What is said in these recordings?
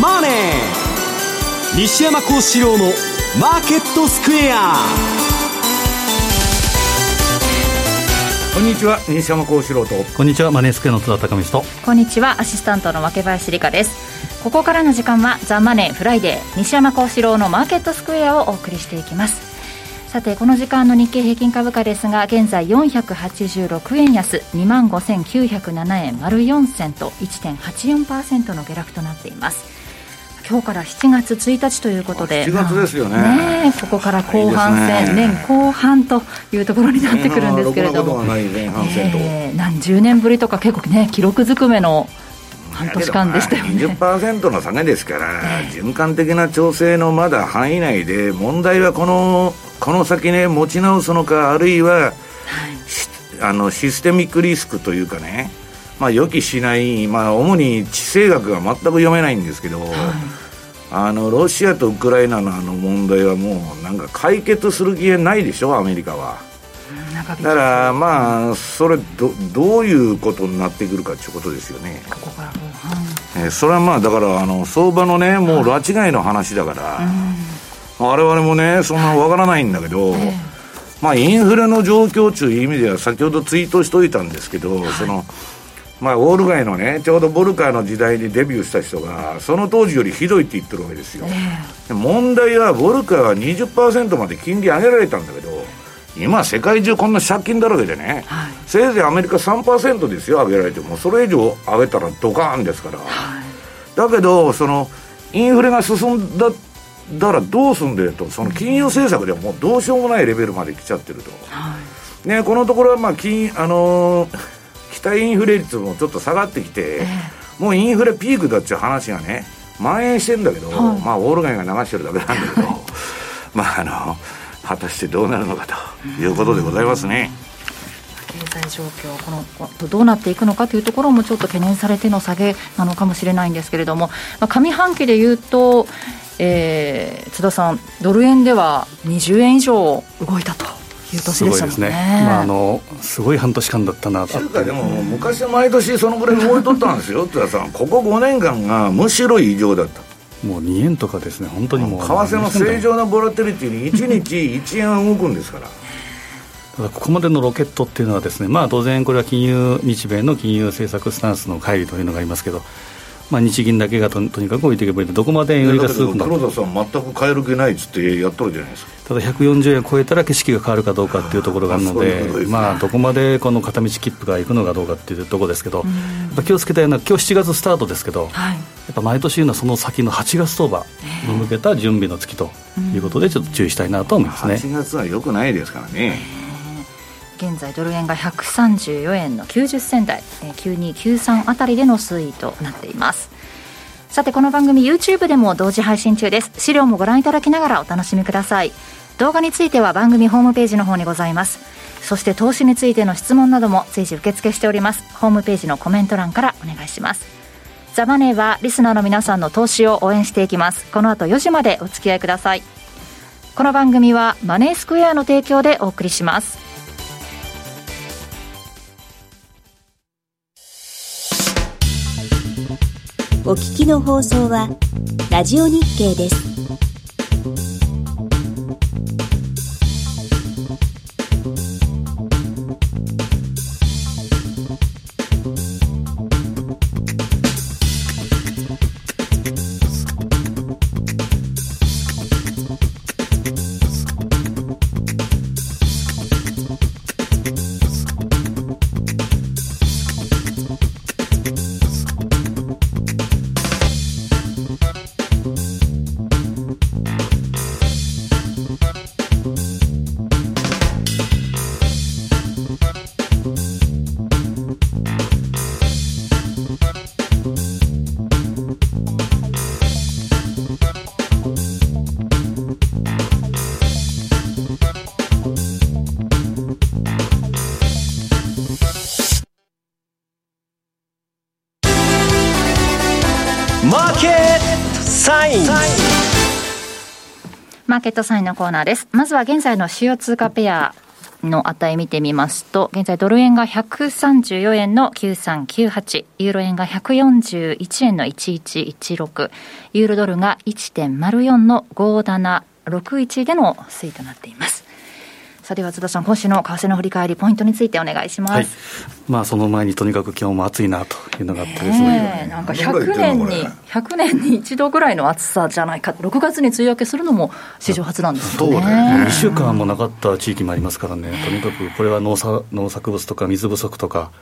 マネー」西山幸四郎の「マーケットスクエア」こんにちは西山幸四郎と。こんにちはマネースクエアの津田隆光と。こんにちはアシスタントの若林理香です。ここからの時間は「ザ・マネーフライデー西山孝四郎のマーケットスクエア」をお送りしていきますさてこの時間の日経平均株価ですが現在486円安2万5907円丸4銭と1.84%の下落となっています。今日から7月1日ということで7月ですよね。ねここから後半戦、ね。年後半というところになってくるんですけれども、なえー何十年ぶりとか結構ね記録ずくめの半年間でしたよね。20%の下げですから、循環的な調整のまだ範囲内で問題はこのこの先ね持ち直すのかあるいは、しあのシステミックリスクというかねまあ予期しない、まあ、主に地政学が全く読めないんですけど、あのロシアとウクライナのあの問題はもうなんか解決する気がないでしょアメリカは。だからまあそれどどういうことになってくるかっていうことですよね、ここえーそれはまあだからあの相場のねもう拉致外の話だから、我々もねそんなわからないんだけど、まあインフレの状況という意味では先ほどツイートしといたんですけど、そのまあウォール街のねちょうどボルカーの時代にデビューした人がその当時よりひどいって言ってるわけですよ、で問題はボルカーは20%まで金利上げられたんだけど今世界中こんな借金だらけでね、せいぜいアメリカ3%ですよ上げられても。それ以上上げたらドカーンですから、だけどそのインフレが進んだだらどうすんだよとその金融政策ではもうどうしようもないレベルまで来ちゃってると、ね、このところはまあ金、あのー期待インフレ率もちょっと下がってきて、もうインフレピークだっていう話がね蔓延してんだけど、まあウォール街が流してるだけなんだけど まああの果たしてどうなるのかということでございますね。経済状況このこどうなっていくのかというところもちょっと懸念されての下げなのかもしれないんですけれども、まあ、上半期でいうと、えー津田さんドル円では20円以上動いたという年でしたもんね。まあ、あのすごい半年間だったなと。中華でも昔は毎年そのぐらい動いとったんですよってさんここ5年間がむしろ異常だった。もう2円とかですね本当にもう為替の正常なボラテリティに1日1円は動くんですから。ただここまでのロケットっていうのはですねまあ当然これは金融日米の金融政策スタンスの乖離というのがありますけどまあ、日銀だけがととにかく置いていけばいいどこまで円売りがだけど続くのか黒田さん全く変える気ないっつってやっとるじゃないですか。ただ140円超えたら景色が変わるかどうかっていうところがあるのでうことですね。まあ、どこまでこの片道切符が行くのかどうかっていうところですけど、やっぱ気をつけたいのは今日7月スタートですけど、はい。やっぱ毎年言うのはその先の8月相場に向けた準備の月ということでちょっと注意したいなと思いますね。8月はよくないですからね現在ドル円が134円の90銭台えー9293あたりでの推移となっています。さてこの番組 YouTube でも同時配信中です。資料もご覧いただきながらお楽しみください。動画については番組ホームページの方にございます。そして投資についての質問なども随時受付しております。ホームページのコメント欄からお願いします。ザマネーはリスナーの皆さんの投資を応援していきます。この後4時までお付き合いください。この番組はマネースクエアの提供でお送りします。お聞きの放送はラジオ日経です。マーケットサインのコーナーです。まずは現在の主要通貨ペア、の値見てみますと、現在ドル円が134円の9398、ユーロ円が141円の1116、ユーロドルが1.04の5761での推移となっています。さあでは津田さん、今週の為替の振り返り、ポイントについてお願いします。はい、まあ、その前にとにかく今日も暑いなというのがあってですね、なんか100年に、100年に一度ぐらいの暑さじゃないか、6月に梅雨明けするのも史上初なんですよね。ね2週間もなかった地域もありますからね、とにかくこれは農作農作物とか水不足とか、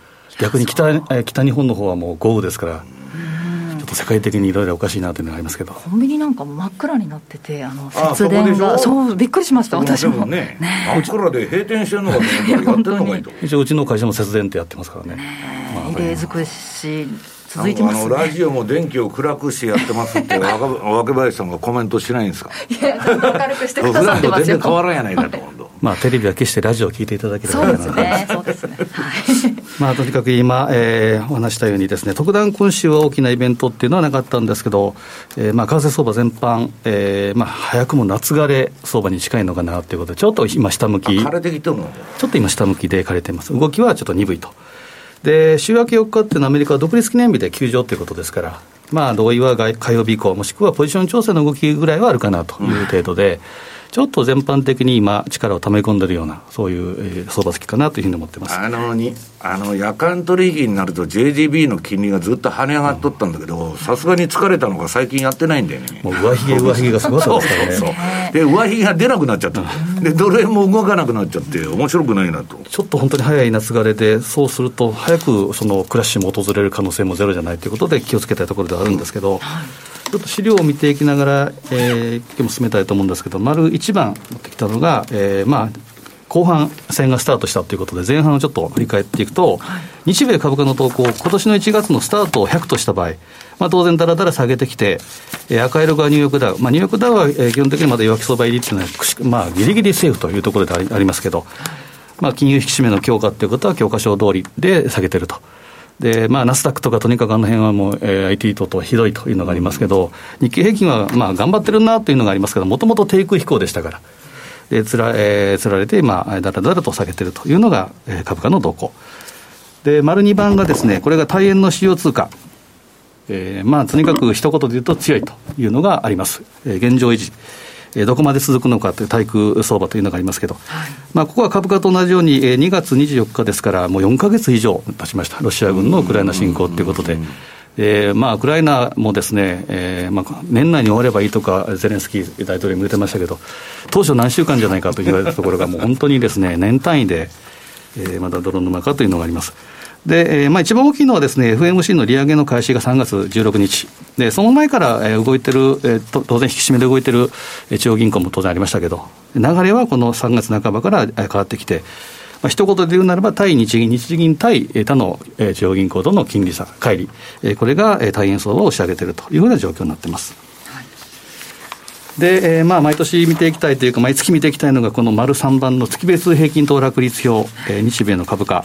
逆に北北日本の方はもう豪雨ですから。と世界的にいろいろおかしいなというのがありますけど。コンビニなんかも真っ暗になっててあの節電が。そうびっくりしました私も。ねね。真っ暗で閉店してるのかと思ったら やって一応うちの会社も節電ってやってますからね。異例尽くし続いてます、ね、あのラジオも電気を暗くしてやってますって 若林さんがコメントしないんですか？いや明るくしてくださってますよ全然変わらんやないかと まあ、テレビは消してラジオを聞いていただければそうですね、そうですね。はい、まあ、とにかく今、えー、お話したようにですね、特段今週は大きなイベントっていうのはなかったんですけど、えー、まあ、為替相場全般、えー、まあ、早くも夏枯れ相場に近いのかなということで、ちょっと今下向き、枯れてきてるの？ちょっと今下向きで枯れています。動きはちょっと鈍いと。で、週明け4日っていうのはアメリカは独立記念日で休場ということですから、まあ、同意は火曜日以降、もしくはポジション調整の動きぐらいはあるかなという程度で、うんちょっと全般的に今、力をため込んでるような、そういう、えー、相場好きかなというふうに思ってますあのにあの夜間取引になると、JGB の金利がずっと跳ね上がっとったんだけど、さすがに疲れたのが最近やってないんだよね。もう上髭、上髭がすごかったですからね。そうで、上髭が出なくなっちゃった、で、ドル円も動かなくなっちゃって、面白くないなと。ちょっと本当に早い夏枯れで、そうすると、早くそのクラッシュも訪れる可能性もゼロじゃないということで、気をつけたいところではあるんですけど。うんちょっと資料を見ていきながら、えー、今日も進めたいと思うんですけど、丸1番持ってきたのが、えー、まあ、後半戦がスタートしたということで、前半をちょっと振り返っていくと、はい、日米株価の動向、今年の1月のスタートを100とした場合、まあ、当然、だらだら下げてきて、えー、赤色がニューヨークダウ、まあ、ニューヨークダウは、えー、基本的にまだ弱気相場入りっていうのは、まあ、ぎりぎりセーフというところでありますけど、まあ、金融引き締めの強化ということは、教科書通りで下げてると。で、まあ、ナスダックとかとにかくあの辺はもう、えー、IT 等々ひどいというのがありますけど、日経平均はまあ頑張ってるなというのがありますけど、もともと低空飛行でしたから、でつら,、えー、つられて、まあ、だらだらと下げてるというのが、えー、株価の動向。で、丸2番がですね、これが大円の主要通貨。えー、まあ、とにかく一言で言うと強いというのがあります。えー、現状維持。えー、どこまで続くのかという対空相場というのがありますけど、はい、まあ、ここは株価と同じように、えー、2月24日ですから、もう4か月以上経ちました、ロシア軍のウクライナ侵攻ということで。えーまあ、ウクライナもですね、えーまあ、年内に終わればいいとか、ゼレンスキー大統領も言ってましたけど、当初何週間じゃないかと言われたところが、もう本当にですね、年単位で、えー、まだ泥沼かというのがあります。で、えーまあ、一番大きいのはですね、FMC の利上げの開始が3月16日。で、その前から、えー、動いてる、えー、当然引き締めで動いてる、えー、中央銀行も当然ありましたけど、流れはこの3月半ばから変わってきて、まあ、一言で言うならば、対日銀、日銀対他の、えー、中央銀行との金利差、乖離、えー、これが、え変相場を押し上げているというふうな状況になっています。で、えー、まあ、毎年見ていきたいというか、毎月見ていきたいのが、この丸3番の月別平均騰落率表、えー、日米の株価。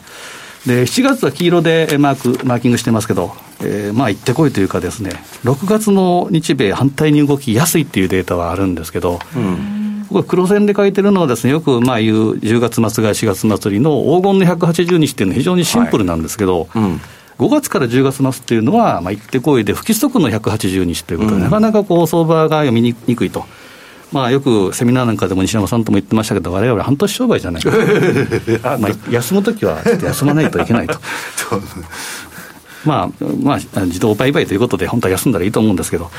で7月は黄色でマークマーキングしてますけど、えー、まあ行ってこいというかですね、6月の日米反対に動きやすいっていうデータはあるんですけど、うん。これ黒線で書いてるのはですね、よくまあ言う10月末が4月末りの黄金の180日っていうのは非常にシンプルなんですけど、はいうん。5月から10月末っていうのは、まあ、行ってこいで、不規則の180日ということで、うん、なかなかこう相場が読みにくいと。まあ、よくセミナーなんかでも西山さんとも言ってましたけど、われわれ半年商売じゃない。かまあ休むときはちょっと休まないといけないと。まあ、まあ、自動売買ということで、本当は休んだらいいと思うんですけど、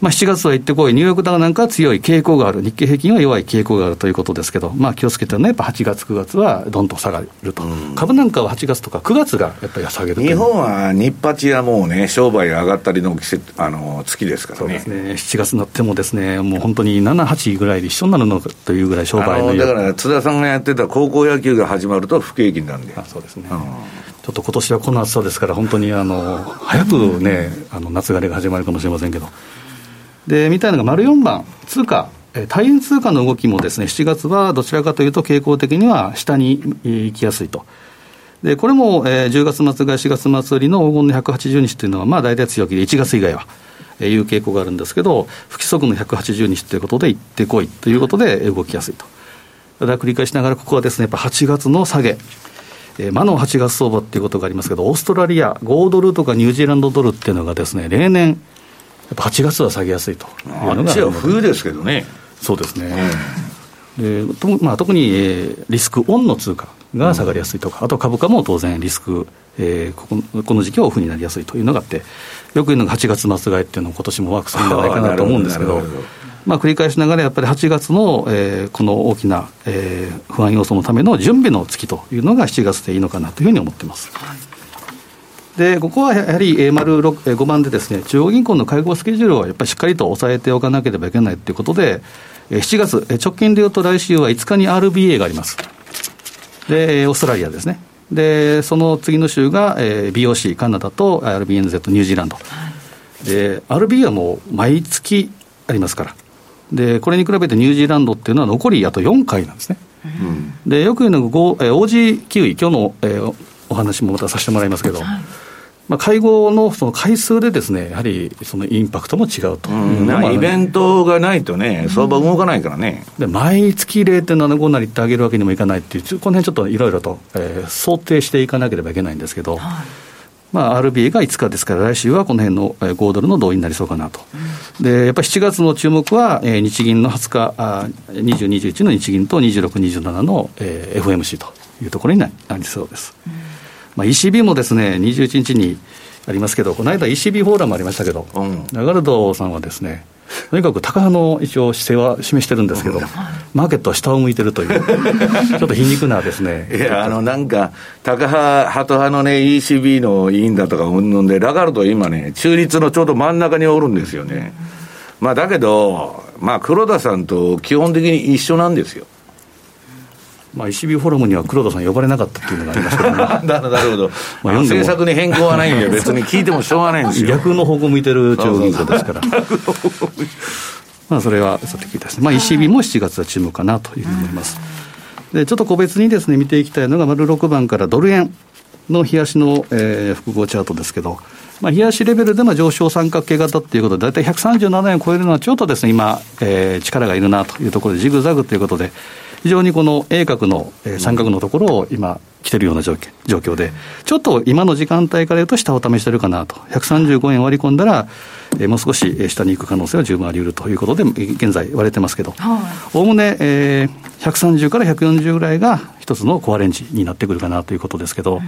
まあ、7月は行ってこい、ニューヨークダウなんかは強い傾向がある、日経平均は弱い傾向があるということですけど、まあ、気をつけてるのは、やっぱ8月、9月はどんどん下がると、うん、株なんかは8月とか9月がやっぱり下げる日本は日八はもうね、商売上がったりの季節あの月ですからね。そうですね、7月になってもですね、もう本当に7、8ぐらいで一緒になるのというぐらい商売のだから津田さんがやってた高校野球が始まると不景気なんで。あそうですね、うんちょっと今年はこの暑さですから、本当にあの早くね、あの夏枯れが始まるかもしれませんけど、で、みたいなのが丸4番、通貨。対円通貨の動きもですね、7月はどちらかというと傾向的には下に行きやすいと。で、これも、えー、10月末が4月末売りの黄金の180日というのは、まあ大体強気で1月以外は、え、いう傾向があるんですけど、不規則の180日ということで行ってこいということで動きやすいと。ただ繰り返しながら、ここはですね、やっぱ8月の下げ、えー、魔の8月相場っていうことがありますけど、オーストラリア、5ドルとかニュージーランドドルっていうのがですね、例年、っぱ8月は下げやすいというのがあ冬ですけどね。そうですね。でとまあ、特に、えー、リスクオンの通貨が下がりやすいとか、うん、あと株価も当然リスク、えー、こここの時期はオフになりやすいというのがあって、よく言うのが8月末買いっていうのを今年もワークするんじゃないかなと思うんですけど。まあ、繰り返しながら、やっぱり8月の、えー、この大きな、えー、不安要素のための準備の月というのが7月でいいのかなというふうに思っています。でここはやはり、えー、丸5番でですね、中央銀行の会合スケジュールをやっぱりしっかりと抑えておかなければいけないということで、7月、直近でいうと来週は5日に RBA があります。で、オーストラリアですね。で、その次の週が、えー、BOC、カナダと RBNZ、ニュージーランド。で、RBA はもう毎月ありますから。で、これに比べてニュージーランドっていうのは残りあと4回なんですね。うん、で、よく言うのが、えー、OG キウイ、今日の、えー、お話もまたさせてもらいますけど、はいまあ、会合のその回数でですね、やはりそのインパクトも違うというイベントがないとね、相場動かないからね。で毎月0.75なりってあげるわけにもいかないっていう、この辺ちょっといろいろと、えー、想定していかなければいけないんですけど、はい。まあ、RBA が5日ですから、来週はこの辺の5ドルの動員になりそうかなと、うん、でやっぱり7月の注目は、えー、日銀の20日、あ20、21の日銀と26、27の、えー、FMC というところになりそうです。うんまあ、ECB もですね、21日にありますけど、この間 ECB フォーラムありましたけど、うん、ラガルドさんはですね、とにかく高派の一応姿勢は示してるんですけど、マーケットは下を向いてるという、ちょっと皮肉なですね。いや、あの、なんか、高派、ハト派のね、ECB の委員だとかうんぬんで、ラガルド今ね、中立のちょうど真ん中におるんですよね。まあ、だけど、まあ、黒田さんと基本的に一緒なんですよ。まあ、ECB フォーラムには黒田さん呼ばれなかったっていうのがありますけど、ね、なるほど、まあ、政策に変更はないんで、別に聞いてもしょうがないんですよ。逆の方向向いてる中央銀行ですから。まあ、それはさてきですね、まあ、ECB も7月は注目かなというふうに思います。でちょっと個別にですね見ていきたいのが、丸6番からドル円の冷やしの、えー、複合チャートですけど、まあ、冷やしレベルでも上昇三角形型ということで、大体137円を超えるのはちょっとですね、今、えー、力がいるなというところで、ジグザグということで、非常にこの A 角の、えー、三角のところを今、来てるような状況で、ちょっと今の時間帯から言うと、下を試してるかなと、135円割り込んだら、えー、もう少し下に行く可能性は十分あり得るということで、現在、割れてますけど、おおむね、えー、130から140ぐらいが一つのコアレンジになってくるかなということですけど、うん。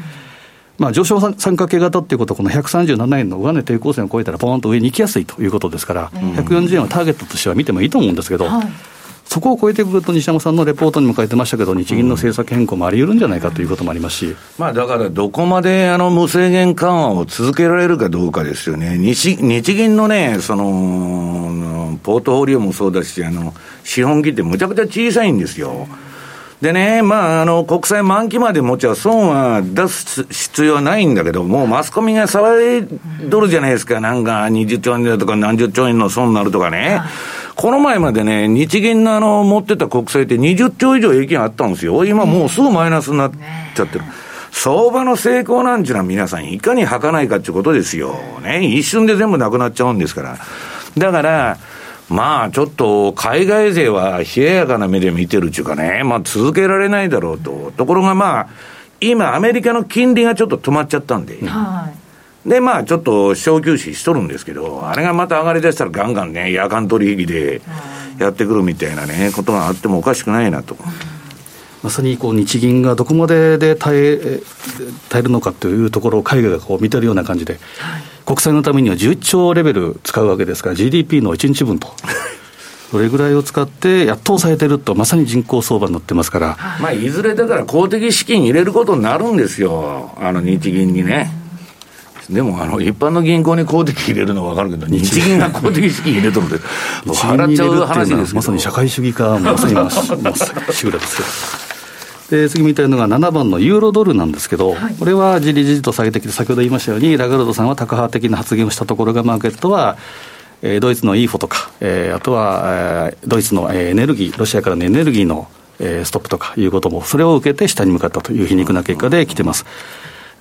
まあ、上昇三角形型っていうことは、この137円の上値抵抗線を超えたら、ポーンと上に行きやすいということですから、140円はターゲットとしては見てもいいと思うんですけど、はいそこを超えてくると、西山さんのレポートにも書いてましたけど、日銀の政策変更もあり得るんじゃないかということもありますし、まあ、だから、どこまであの無制限緩和を続けられるかどうかですよね、日日銀のね、そのポートフォリオもそうだし、あの資本金ってむちゃくちゃ小さいんですよ。でね、まあ、あの、国債満期まで持ちは損は出す必要はないんだけど、もうマスコミが騒いどるじゃないですか。なんか20兆円だとか何十兆円の損になるとかね。この前までね、日銀のあの、持ってた国債って20兆以上平均あったんですよ。今もうすぐマイナスになっちゃってる。相場の成功なんていうのは皆さんいかに儚いかっていうことですよ。ね。一瞬で全部なくなっちゃうんですから。だから、まあちょっと海外勢は冷ややかな目で見てるっていうかね、まあ続けられないだろうと。ところがまあ、今アメリカの金利がちょっと止まっちゃったんで。はい。で、まあ、ちょっと小休止しとるんですけど、あれがまた上がりだしたらガンガンね、夜間取引でやってくるみたいなね、ことがあってもおかしくないなと。まさにこう日銀がどこまでで耐え耐えるのかというところを海外がこう見てるような感じで、はい国債のためには11兆レベル使うわけですから、GDP の1日分と。それぐらいを使って、やっと抑えてると、まさに人口相場になってますから、まあ、いずれだから公的資金入れることになるんですよ、あの日銀にね。でもあの一般の銀行に公的入れるのは分かるけど、日銀が公的資金入れと るって、払っちゃう話ですまさに社会主義化、まさにまさにしぐらですけど。で次見たいのが7番のユーロドルなんですけど、はい、これはじりじりと下げてきて、先ほど言いましたように、ラガルドさんは高派的な発言をしたところが、マーケットは、えー、ドイツのイーフォとか、えー、あとは、えー、ドイツのエネルギー、ロシアからのエネルギーの、えー、ストップとかいうことも、それを受けて下に向かったという皮肉な結果で来てます。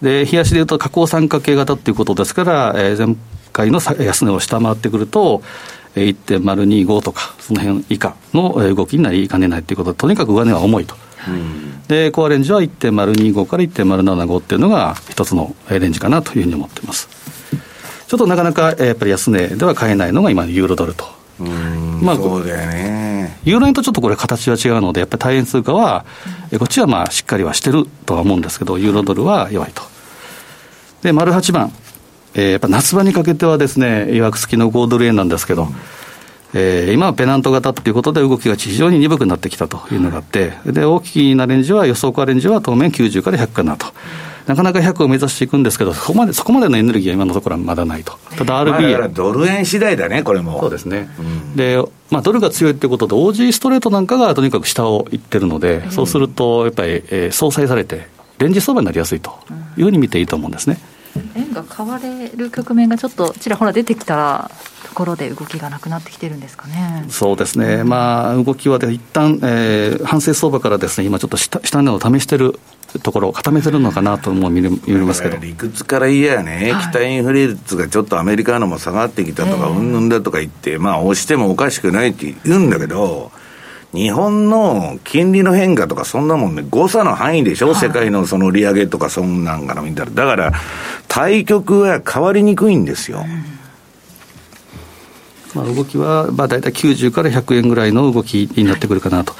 で、冷やしでいうと、下降三角形型っていうことですから、えー、前回の安値を下回ってくると、1.025とか、その辺以下の動きになりかねないということで、とにかく上値は重いと。で、コアレンジは1.025から1.075っていうのが一つのレンジかなというふうに思っています。ちょっとなかなかやっぱり安値では買えないのが今のユーロドルと。まあ、そうだよね。ユーロ円とちょっとこれ形は違うので、やっぱり対円通貨は、こっちはまあしっかりはしてるとは思うんですけど、ユーロドルは弱いと。で、丸8番。えー、やっぱ夏場にかけてはですね、いわくつきの5ドル円なんですけど、えー、今はペナント型ということで、動きが非常に鈍くなってきたというのがあって、で大きなレンジは、予想化レンジは当面90から100かなと。なかなか100を目指していくんですけど、そこまでそこまでのエネルギーは今のところはまだないと、ただ RB、まあ、ドル円次第だね、これも。そうですね、うん、でまあ、ドルが強いということで、OG ストレートなんかがとにかく下をいってるので、そうするとやっぱり、えー、相殺されて、レンジ相場になりやすいというふうに見ていいと思うんですね。円が買われる局面がちょっとちらほら出てきたところで動きがなくなってきてるんですかね。そうですね、まあ、動きはで一旦、えー、反省相場からですね今ちょっと下下値を試してるところを固めてるのかなとも見見ますけど。理屈から言えやね、はい、期待インフレ率がちょっとアメリカのも下がってきたとか、うんぬんだとか言って、まあ、押してもおかしくないって言うんだけど、日本の金利の変化とかそんなもんね、誤差の範囲でしょ、はい、世界のその利上げとかそんなんから見たら。だから、対局は変わりにくいんですよ。まあ、動きは、まあ、大体90から100円ぐらいの動きになってくるかなと。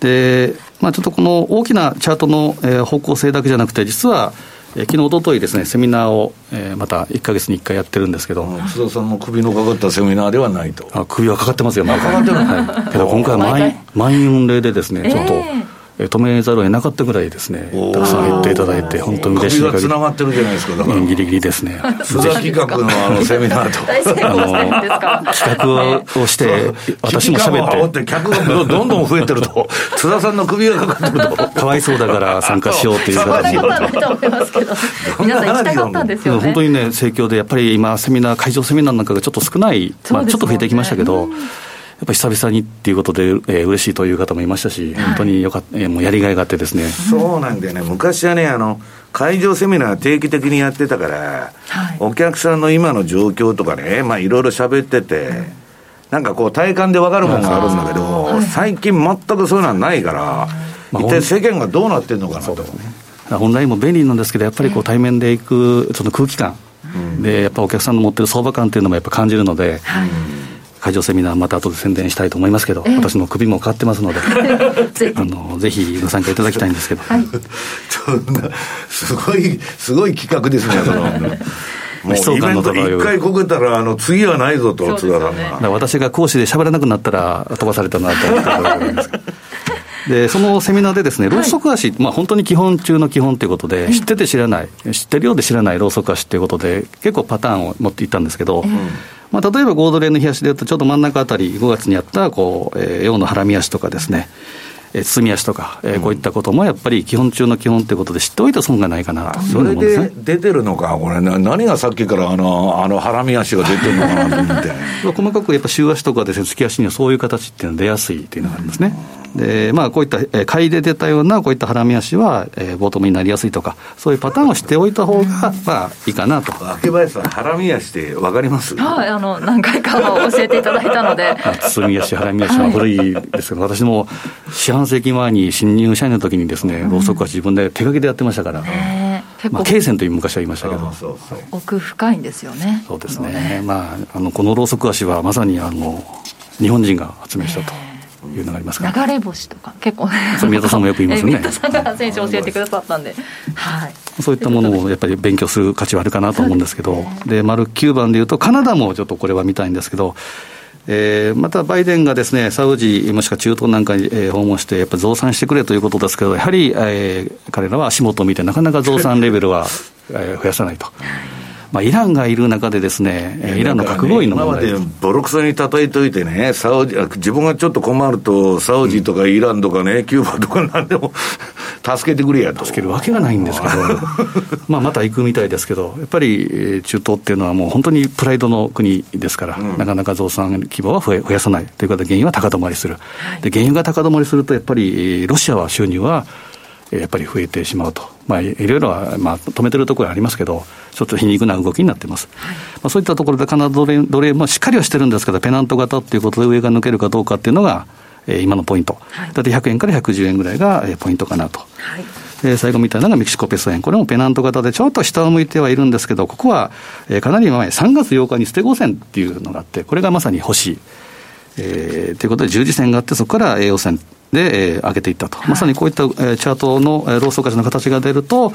で、まあ、ちょっとこの大きなチャートの方向性だけじゃなくて、実は、えー、昨日一昨日ですね、セミナーを、えー、また1か月に1回やってるんですけど、津田さんの首のかかったセミナーではないと。あ首はかかってますよ、まあ、かかってる、はい、けど今回は満員、満員御礼でですね、ちょっと。えー止めざるを得なかったぐらいですね、たくさん言っていただいて、本当に嬉しい限り。つながってるじゃないですか、だから。ギリギリですね。須田企画のあのセミナーと。あの、企画をして、私も喋って。客がどんどん増えてると、津田さんの首がかかってると。かわいそうだから参加しようっていう形で。皆さん行きたかったんですよね。本当にね、盛況で、やっぱり今、セミナー、会場セミナーなんかがちょっと少ない、まあちょっと増えてきましたけど、やっぱり久々にっていうことで、えー、嬉しいという方もいましたし、本当によかった、えー、もうやりがいがあってですね。そうなんだよね。昔はね、あの、会場セミナー定期的にやってたから、はい、お客さんの今の状況とかね、まあいろいろ喋ってて、なんかこう体感で分かるものがあるんだけど、最近全くそういうのはないから、一体世間がどうなってるのかなと。オンラインも便利なんですけど、やっぱりこう対面で行くその空気感、で、やっぱお客さんの持ってる相場感っていうのもやっぱ感じるので、はい会場セミナー、また後で宣伝したいと思いますけど、私の首も変わってますので、あのぜひご参加いただきたいんですけど。はい、そんな、すごい、すごい企画ですね、その。もうイベント一回こけたら、あの次はないぞと、津田さんが。私が講師で喋らなくなったら、飛ばされたなと思ってるんですけど。で、そのセミナーでですね、ローソク足、まあ本当に基本中の基本ということで、知ってて知らない、知ってるようで知らないローソク足ということで、結構パターンを持っていったんですけど、まあ、例えばゴードレーの冷やしでいうと、ちょっと真ん中あたり、5月にやったこう、えー、洋のハラミ足とかですね、えー、包み足とか、えー、こういったこともやっぱり基本中の基本ということで知っておいて損がないかなと、それで出てるのか、これ、何がさっきからあのあのハラミ足が出てるのかなと思って。細かくやっぱ週足とかですね、月足にはそういう形っていうのは出やすいっていうのがありますね。で、まあ、こういった、えー、買いで出たようなこういったハラミ足は、えー、ボトムになりやすいとか、そういうパターンを知っておいた方が、まあ、いいかなと。秋林さん、ハラミ足って分かります？はい、あの、何回か教えていただいたので。包み足、ハラミ足は古いですけど、私も四半世紀前に新入社員の時にですね、ろうそくは自分で手書きでやってましたから。まあ、経線という昔は言いましたけど、奥深いんですよね。そうですね。まあ、あの、このろうそく足はまさに、あの、日本人が発明したと。いうのがありますか？流れ星とか結構。そう宮田さんもよく言いますね。宮田さんが選手教えてくださったんで、はい、そういったものをやっぱり勉強する価値はあるかなと思うんですけどで丸9番でいうとカナダもちょっとこれは見たいんですけどえー、またバイデンがですね、サウジ、もしくは中東なんかに、えー、訪問して、やっぱり増産してくれということですけど、やはり、えー、彼らは足元を見て、なかなか増産レベルは、えー、増やさないと。まあ、イランがいる中でですね、イランの核合意の問題、ね、今までボロクソに例えといてね、サウジ自分がちょっと困ると、サウジとかイランとかね、キューバとかなんでも 助けてくれやと。助けるわけがないんですけど、まあまた行くみたいですけど、やっぱり中東っていうのはもう本当にプライドの国ですから、うん、なかなか増産規模は増やさないということで、原油は高止まりする、で原油が高止まりすると、やっぱりロシアは収入はやっぱり増えてしまうと、まあ、いろいろは、まあ、止めてるところありますけど、ちょっと皮肉な動きになってます。はい、まあ、そういったところで、カナダドルドル円、まあ、しっかりはしてるんですけど、ペナント型っていうことで上が抜けるかどうかっていうのが、えー、今のポイント。はい、だって100円から110円ぐらいが、えー、ポイントかなと。はいで最後みたいなのがメキシコペソ円、これもペナント型でちょっと下を向いてはいるんですけど、ここは、えー、かなり前、3月8日に捨て5線っていうのがあって、これがまさに欲しい。えー、ということで、十字線があって、そこから A 線で、えー、上げていったと、はい、まさにこういった、えー、チャートの、えー、ローソク足の形が出ると、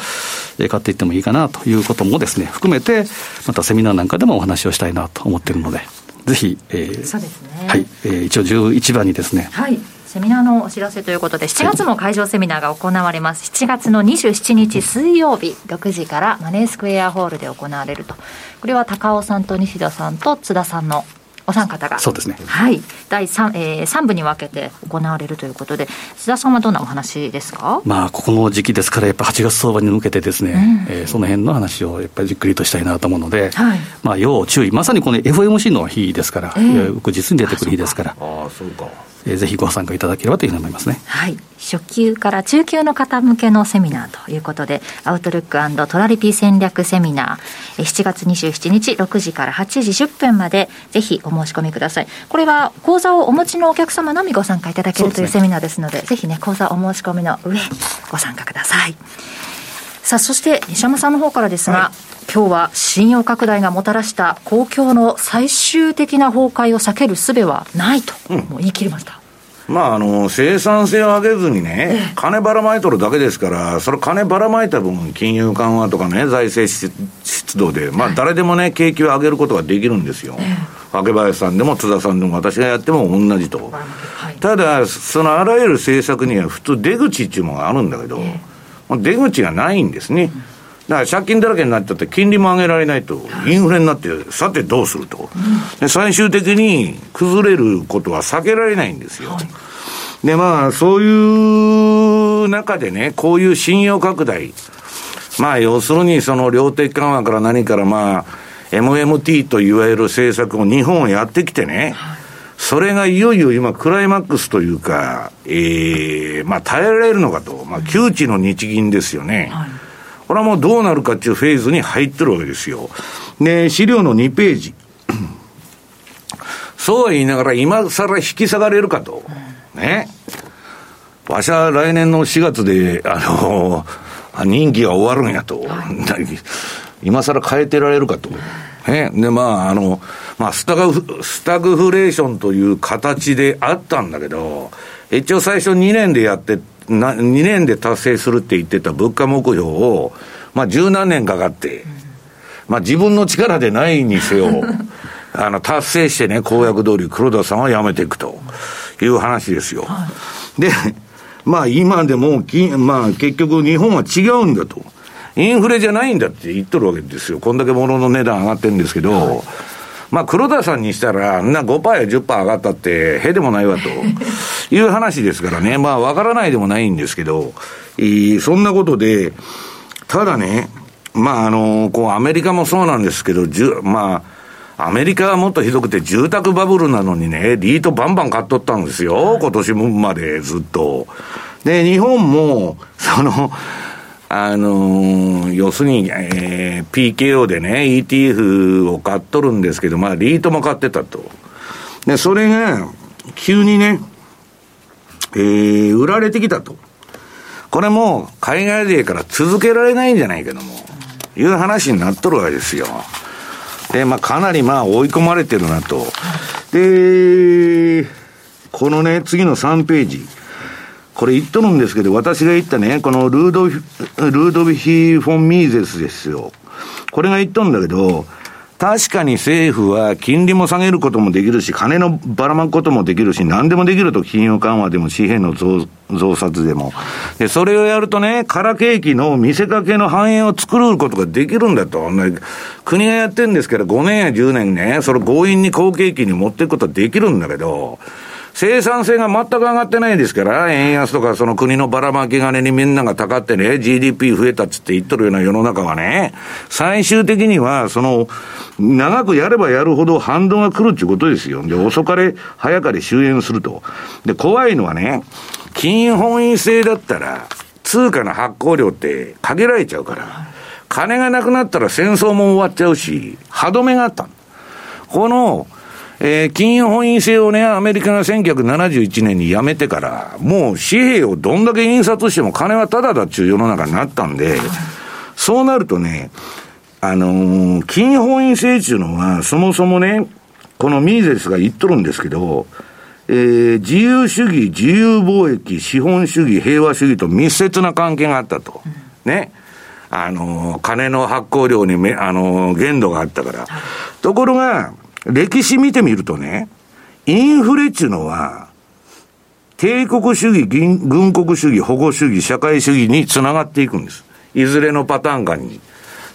えー、買っていってもいいかなということもですね、含めて、またセミナーなんかでもお話をしたいなと思っているので、ぜひ、えー、そうですね。はい、えー、一応11番にですね、はい。セミナーのお知らせということで、7月も会場セミナーが行われます。7月の27日水曜日、6時からマネースクエアホールで行われると。これは高尾さんと西田さんと津田さんのお三方が。そうですね。はい。第3、えー、3部に分けて行われるということで、須田さんはどんなお話ですか？まあ、ここの時期ですから、やっぱ8月相場に向けてですね、うん、えー、その辺の話をやっぱりじっくりとしたいなと思うので、はい、まあ、要注意。まさにこの FOMC の日ですから、えー、翌日に出てくる日ですから。ああ、そうか。えー、ぜひご参加いただければというふうに思いますね。はい。初級から中級の方向けのセミナーということで、アウトルックトラリピー戦略セミナー、7月27日6時から8時10分まで、ぜひお申し込みください。これは講座をお持ちのお客様のみご参加いただけるというセミナーですので、でね、ぜひね、講座お申し込みの上、ご参加ください。さあ、そして西山さんの方からですが、はい今日は信用拡大がもたらした公共の最終的な崩壊を避ける術はないと、もう言い切りました。まあ、あの生産性を上げずにね、金ばらまいとるだけですから、それ金ばらまいた分、金融緩和とかね、財政出動で、まあ、誰でもね、景気を上げることができるんですよ。若林さんでも津田さんでも私がやっても同じと。ただ、そのあらゆる政策には普通出口っていうものがあるんだけど、出口がないんですね。だから借金だらけになっちゃって、金利も上げられないと、インフレになって、さてどうすると、で最終的に崩れることは避けられないんですよ。で、まあ、そういう中でね、こういう信用拡大、まあ、要するに、その量的緩和から何から、まあ、MMT といわれる政策を日本はやってきてね、それがいよいよ今、クライマックスというか、ええー、まあ、耐えられるのかと、まあ、窮地の日銀ですよね。はいこれはもうどうなるかっていうフェーズに入ってるわけですよ。で、資料の2ページ。そうは言いながら、今更引き下がれるかと。ね。わしは来年の4月で、あの、任期が終わるんやと。今更変えてられるかと。ね。で、まあ、あの、まあ、スタグフ、スタグフレーションという形であったんだけど、一応最初2年でやってな、2年で達成するって言ってた物価目標を、まあ、十何年かかって、まあ、自分の力でないにせよ、あの、達成してね、公約通り黒田さんは辞めていくという話ですよ。で、まあ、今でもき、まあ、結局日本は違うんだと。インフレじゃないんだって言っとるわけですよ。こんだけ物の値段上がってるんですけど、はいまあ、黒田さんにしたら、な5%や10%上がったって、へでもないわと いう話ですからね、まあ、わからないでもないんですけど、えー、そんなことで、ただね、まあ、あの、こう、アメリカもそうなんですけど、じゅまあ、アメリカはもっとひどくて、住宅バブルなのにね、リートバンバン買っとったんですよ、今年までずっと。で、日本も、その、あのー、要するに、えー、PKO でね、ETF を買っとるんですけど、まあ、リートも買ってたと。で、それが、急にね、えー、売られてきたと。これも、海外勢から続けられないんじゃないけども、いう話になっとるわけですよ。で、まあ、かなりまあ、追い込まれてるなと。で、このね、次の3ページ。これ言っとるんですけど、私が言ったね、このルードルードビヒ・フォン・ミーゼスですよ。これが言っとるんだけど、確かに政府は金利も下げることもできるし、金のばらまくこともできるし、何でもできると、金融緩和でも紙幣の増増刷でも。で、それをやるとね、空景気の見せかけの反映を作ることができるんだと。国がやってるんですから、5年や10年ね、それ強引に好景気に持っていくことはできるんだけど、生産性が全く上がってないですから、円安とかその国のばらまき金にみんながたかってね、GDP 増えたっつって言っとるような世の中はね、最終的には、その、長くやればやるほど反動が来るっていうことですよ。で、遅かれ、早かれ終焉すると。で、怖いのはね、金本位制だったら、通貨の発行量って限られちゃうから、金がなくなったら戦争も終わっちゃうし、歯止めがあった。この、えー、金融本位制をね、アメリカが1971年にやめてから、もう紙幣をどんだけ印刷しても金はタダだっちゅう世の中になったんで、そうなるとね、あのー、金本位制っていうのは、そもそもね、このミーゼスが言っとるんですけど、えー、自由主義、自由貿易、資本主義、平和主義と密接な関係があったと。ね。あのー、金の発行量にめ、あのー、限度があったから。ところが、歴史見てみるとね、インフレっていうのは、帝国主義、軍国主義、保護主義、社会主義につながっていくんです。いずれのパターンかに。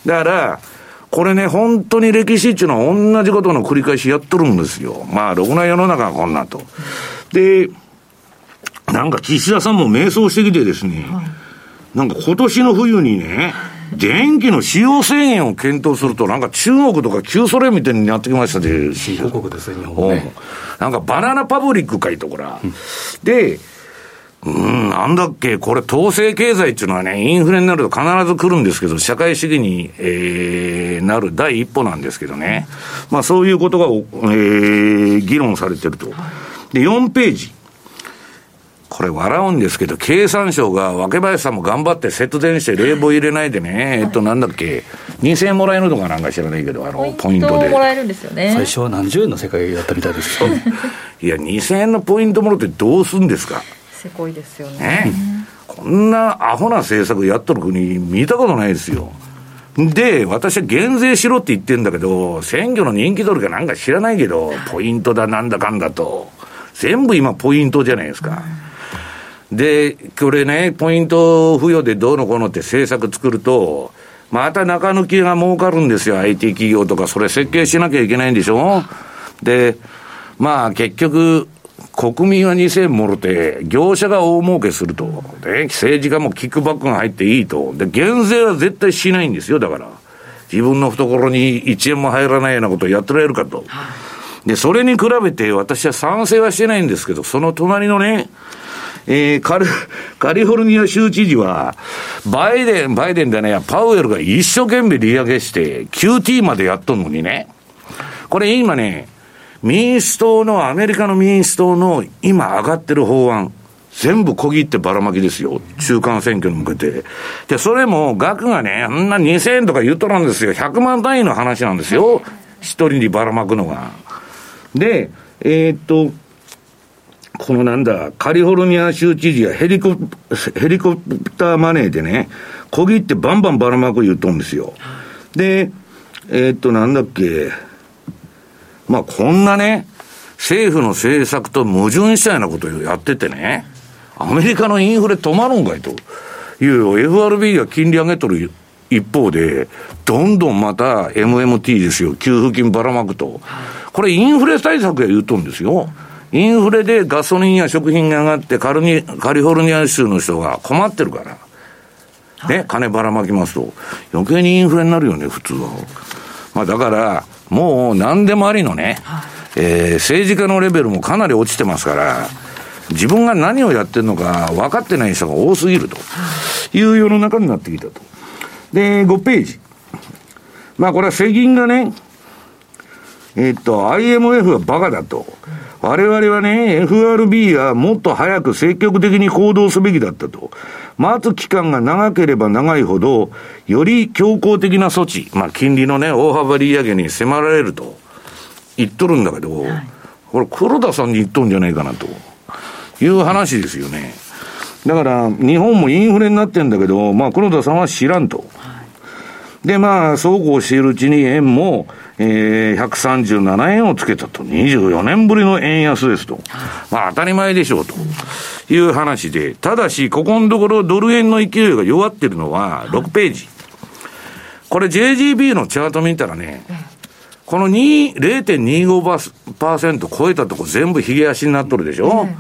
だから、これね、本当に歴史っていうのは同じことの繰り返しやっとるんですよ。まあ、ろくな世の中はこんなと。で、なんか岸田さんも迷走してきてですね、はい、なんか今年の冬にね、電気の使用制限を検討すると、なんか中国とか旧ソ連みたいになってきましたで、新興国ですね、日本ね。なんかバナナパブリックかいとこら。で、うん、なんだっけ、これ、統制経済っていうのはね、インフレになると必ず来るんですけど、社会主義に、えー、なる第一歩なんですけどね。まあ、そういうことが、えー、議論されてると。で、4ページ。これ笑うんですけど、経産省が、若林さんも頑張って節電して冷房入れないでね、えっと、なんだっけ、2000円もらえるのかなんか知らないけど、あの、ポイントで。もらえるんですよね。最初は何十円の世界だったみたいですよ。いや、2000円のポイントもらってどうすんですかせこいですよね。ねこんなアホな政策やっとる国、見たことないですよ。で、私は減税しろって言ってんだけど、選挙の人気取るかなんか知らないけど、ポイントだなんだかんだと。全部今ポイントじゃないですか。うんで、これね、ポイント付与でどうのこうのって政策作ると、また中抜きが儲かるんですよ、IT 企業とか、それ設計しなきゃいけないんでしょ？で、まあ結局、国民は2000もろて、業者が大儲けすると。で、政治家もキックバックが入っていいと。で、減税は絶対しないんですよ、だから。自分の懐に1円も入らないようなことをやってられるかと。で、それに比べて私は賛成はしてないんですけど、その隣のね、えー、カリ、カリフォルニア州知事は、バイデン、バイデンだね、パウエルが一生懸命利上げして、QT までやっとんのにね。これ今ね、民主党の、アメリカの民主党の今上がってる法案、全部小切ってばらまきですよ。中間選挙に向けて。で、それも額がね、あんな2000円とか言うとなんですよ。100万単位の話なんですよ。一人にばらまくのが。で、えー、っと、このなんだ、カリフォルニア州知事はヘリコヘリコプターマネーでね、小切ってバンバンばらまく言うとんですよ。で、えー、っと、なんだっけ、まあ、こんなね、政府の政策と矛盾したようなことをやっててね、アメリカのインフレ止まるんかいという FRB が金利上げとる一方で、どんどんまた MMT ですよ、給付金ばらまくと。これインフレ対策や言うとんですよ。インフレでガソリンや食品が上がってカルニ、カリフォルニア州の人が困ってるから。ね、金ばらまきますと。余計にインフレになるよね、普通は。まあだから、もう何でもありのね、えー、政治家のレベルもかなり落ちてますから、自分が何をやってるのか分かってない人が多すぎるという世の中になってきたと。で、5ページ。まあこれは世銀がね、えー、っと、IMF はバカだと。我々はね、FRB はもっと早く積極的に行動すべきだったと。待つ期間が長ければ長いほど、より強硬的な措置、まあ、金利のね、大幅利上げに迫られると言っとるんだけど、はい、これ黒田さんに言っとるんじゃないかなという話ですよね。だから、日本もインフレになってんだけど、まあ、黒田さんは知らんと。で、まあ、そうこうしているうちに円も、えー、137円をつけたと。24年ぶりの円安ですと。まあ当たり前でしょうという話で、ただし、ここのところドル円の勢いが弱ってるのは6ページ。これ JGB のチャート見たらね、この0.25%超えたとこ全部髭足になっとるでしょ、うん、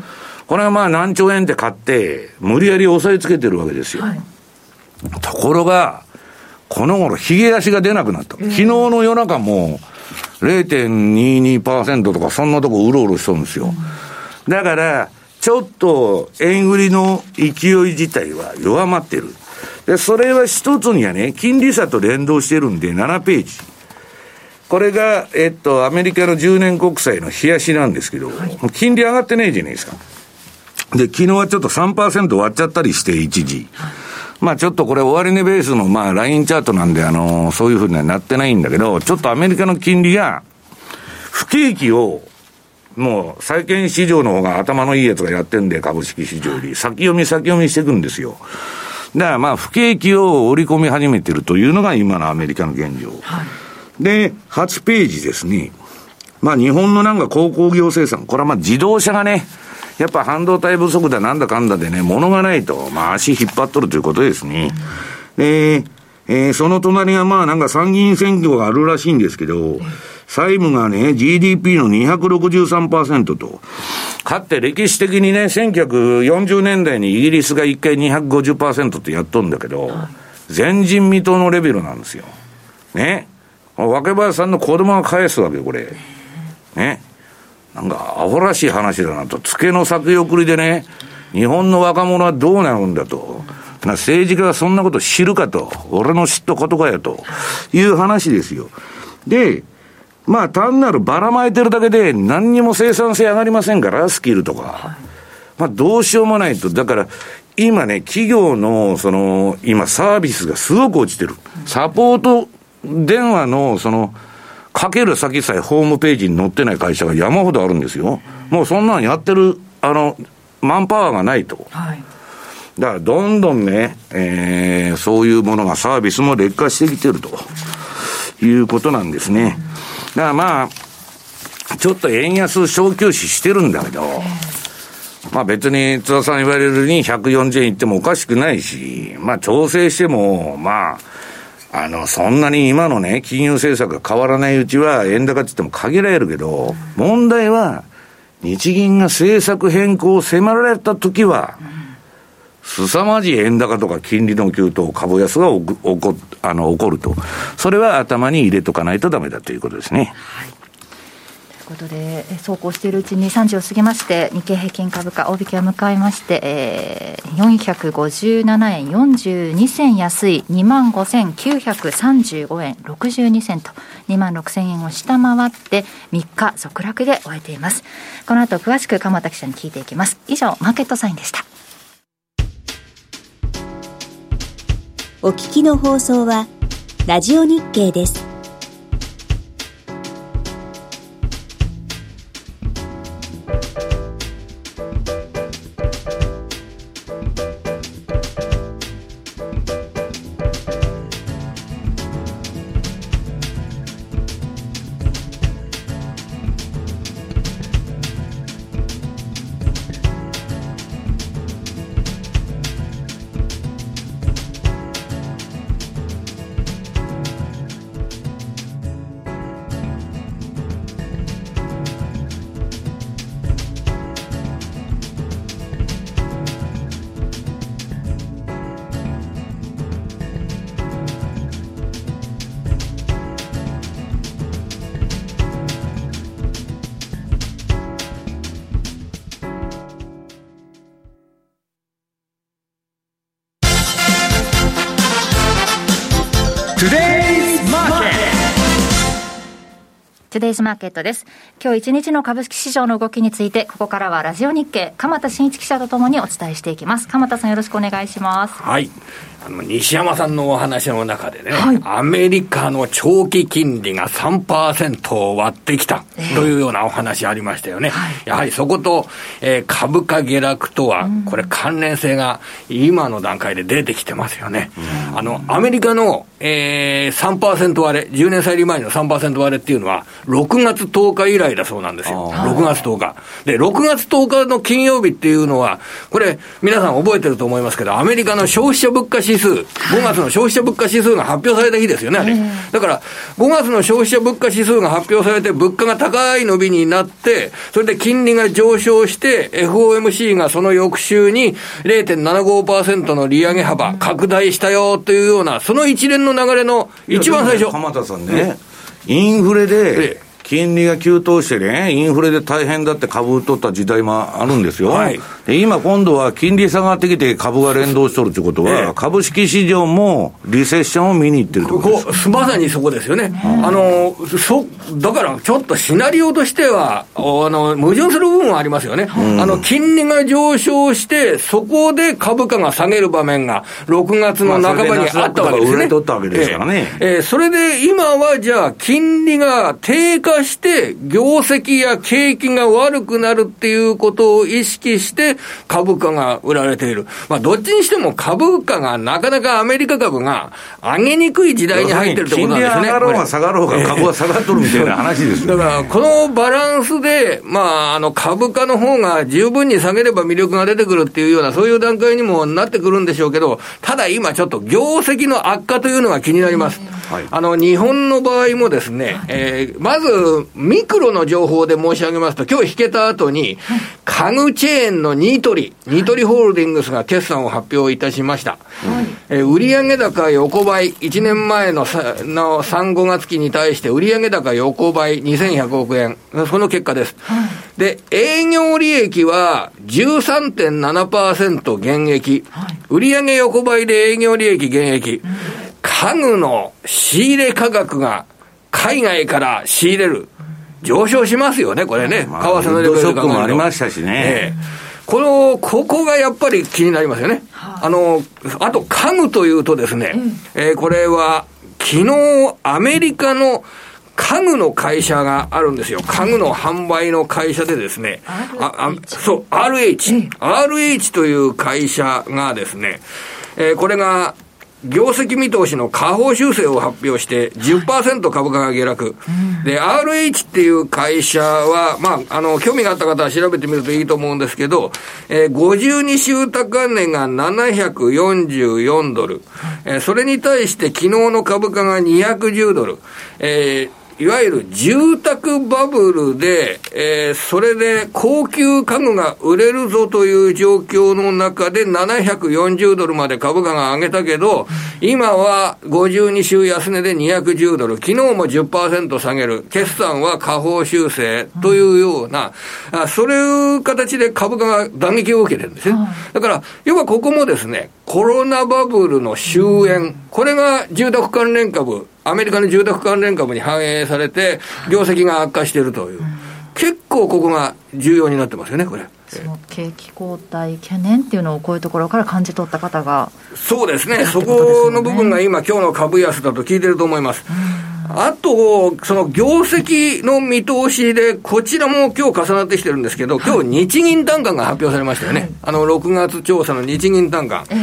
これはまあ何兆円って買って、無理やり押さえつけてるわけですよ。はい、ところが、この頃、髭足が出なくなった。昨日の夜中も、0.22%とか、そんなとこうろうろしとるんですよ。だから、ちょっと円売りの勢い自体は弱まってる。で、それは一つにはね、金利差と連動してるんで、7ページ。これが、えっと、アメリカの10年国債の冷やしなんですけど、はい、金利上がってないじゃないですか。で、昨日はちょっと3%割っちゃったりして、一時。はい、まあちょっとこれ終値ベースのまあラインチャートなんで、あのー、そういうふうにはなってないんだけど、ちょっとアメリカの金利が、不景気を、もう債券市場の方が頭のいいやつがやってんで、株式市場より。先読み先読みしていくんですよ。だからまあ不景気を織り込み始めてるというのが今のアメリカの現状。はいで、8ページですね。まあ日本のなんか鉱工業生産、これはまあ自動車がね、やっぱ半導体不足だなんだかんだでね、物がないと、まあ足引っ張っとるということですね。で、えー、その隣がまあなんか参議院選挙があるらしいんですけど、債務がね、GDP の263%と、かって歴史的にね、1940年代にイギリスが1回250%ってやっとんだけど、前人未到のレベルなんですよ。ね。若林さんの子供が返すわけよ、これ。ね。なんか、アホらしい話だなと。付けの先送りでね、日本の若者はどうなるんだと。政治家がそんなこと知るかと。俺の知ったことかやと。いう話ですよ。で、まあ単なるばらまいてるだけで何にも生産性上がりませんから、スキルとか。まあどうしようもないと。だから、今ね、企業の、その、今サービスがすごく落ちてる。サポート電話の、その、かける先さえホームページに載ってない会社が山ほどあるんですよ。もうそんなんやってる、あの、マンパワーがないと。はい。だからどんどんね、えー、そういうものがサービスも劣化してきてるということなんですね。だからまあ、ちょっと円安小休止してるんだけど、まあ別に津田さん言われるに140円いってもおかしくないし、まあ調整しても、まあ、あの、そんなに今のね、金融政策が変わらないうちは円高って言っても限られるけど、問題は、日銀が政策変更を迫られたときは、凄まじい円高とか金利の急騰、株安が起こあの起こると。それは頭に入れとかないとダメだということですね。はいことで、走行しているうちに3時を過ぎまして、日経平均株価、大引けを迎えまして、えー、457円42銭安い、2万5935円62銭と、2万6000円を下回って、3日続落で終えています。この後、詳しく鎌田記者に聞いていきます。以上、マーケットサインでした。お聞きの放送は、ラジオ日経です。today. トゥデイズマーケットです。今日一日の株式市場の動きについて、ここからはラジオ日経、鎌田新一記者とともにお伝えしていきます。鎌田さんよろしくお願いします。はい。あの、西山さんのお話の中でね、はい、アメリカの長期金利が3%を割ってきたというようなお話ありましたよね。えー、やはりそこと、えー、株価下落とは、これ関連性が今の段階で出てきてますよね。あの、アメリカの、えー、3%割れ、10年債利前の3%割れっていうのは、6月10日以来だそうなんですよ。6月10日。で、6月10日の金曜日っていうのは、これ、皆さん覚えてると思いますけど、アメリカの消費者物価指数、5月の消費者物価指数が発表された日ですよね、あれ。だから、5月の消費者物価指数が発表されて、物価が高い伸びになって、それで金利が上昇して、FOMC がその翌週に0.75%の利上げ幅、拡大したよというような、その一連の流れの一番最初。鎌田さんね、インフレで、金利が急騰してね、インフレで大変だって株を取った時代もあるんですよ。はい、で今今度は金利下がってきて株が連動しとるということは、ええ、株式市場もリセッションを見に行ってるとここまさにそこですよね。あの、そ、だからちょっとシナリオとしては、あの、矛盾する部分はありますよね。うん、あの、金利が上昇して、そこで株価が下げる場面が、6月の半ばにあったわけですね。売れとったわけですからね。ええそれで今はじゃあ、金利が低下して、業績や景気が悪くなるっていうことを意識して、株価が売られている。まあ、どっちにしても株価がなかなかアメリカ株が上げにくい時代に入ってるってことなんですね。金利上がろうが下がろうが株は下がっとるみたいな話ですよ、だから、このバランスで、まあ、あの、株価の方が十分に下げれば魅力が出てくるっていうような、そういう段階にもなってくるんでしょうけど、ただ今ちょっと業績の悪化というのが気になります。はい、あの、日本の場合もですね、えー、まず、ミクロの情報で申し上げますと、今日引けた後に、家具チェーンのニトリ、ニトリホールディングスが決算を発表いたしました。はい、えー、売上高横ばい、1年前のさの3、5月期に対して売上高横ばい2100億円。その結果です。はい、で、営業利益は13.7%減益。はい、売上横ばいで営業利益減益。うん家具の仕入れ価格が海外から仕入れる。上昇しますよね、これね。為替のレベルが。もありましたしね。えー、この、ここがやっぱり気になりますよね。はあ、あの、あと家具というとですね、うん、えー、これは、昨日、アメリカの家具の会社があるんですよ。家具の販売の会社でですね、ああそう、RH、RH という会社がですね、えー、これが業績見通しの下方修正を発表して10%株価が下落。で、RH っていう会社は、まあ、あの、興味があった方は調べてみるといいと思うんですけど、えー、52週高値が744ドル。えー、それに対して昨日の株価が210ドル。えーいわゆる住宅バブルで、えー、それで高級家具が売れるぞという状況の中で740ドルまで株価が上げたけど、今は52週安値で210ドル、昨日も10%下げる、決算は下方修正というような、あそういう形で株価が打撃を受けてるんですね。だから、要はここもですね、コロナバブルの終焉、これが住宅関連株、アメリカの住宅関連株に反映されて、業績が悪化しているという、結構ここが重要になってますよね、これ。その景気後退懸念っていうのをこういうところから感じ取った方がそうですね、そこの部分が今、今日の株安だと聞いてると思います。あと、その業績の見通しで、こちらも今日重なってきてるんですけど、今日日銀単価が発表されましたよね。はい、あの、6月調査の日銀単価。え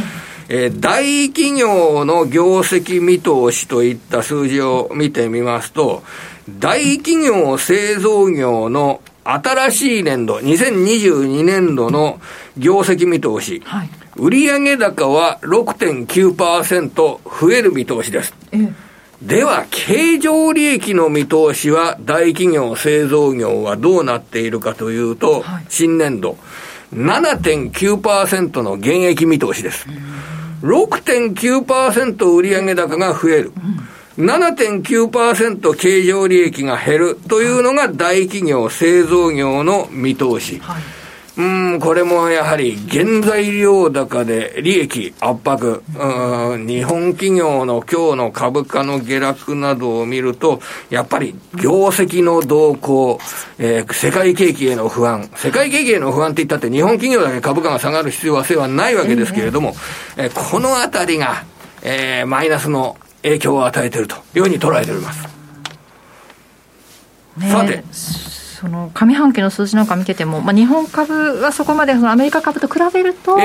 ー、大企業の業績見通しといった数字を見てみますと、大企業製造業の新しい年度、2022年度の業績見通し、はい、売上高は6.9%増える見通しです。では、経常利益の見通しは大企業製造業はどうなっているかというと、はい、新年度、7.9%の減益見通しです。6.9%売上高が増える。7.9%経常利益が減るというのが大企業、製造業の見通し。はいうん、これもやはり原材料高で利益圧迫、うん、日本企業の今日の株価の下落などを見ると、やっぱり業績の動向、えー、世界景気への不安、世界景気への不安って言ったって日本企業だけ株価が下がる必要性はないわけですけれども、えー、このあたりが、えー、マイナスの影響を与えているというふうに捉えております。ね、さて、その上半期の数字なんか見てても、まあ、日本株はそこまでそのアメリカ株と比べると、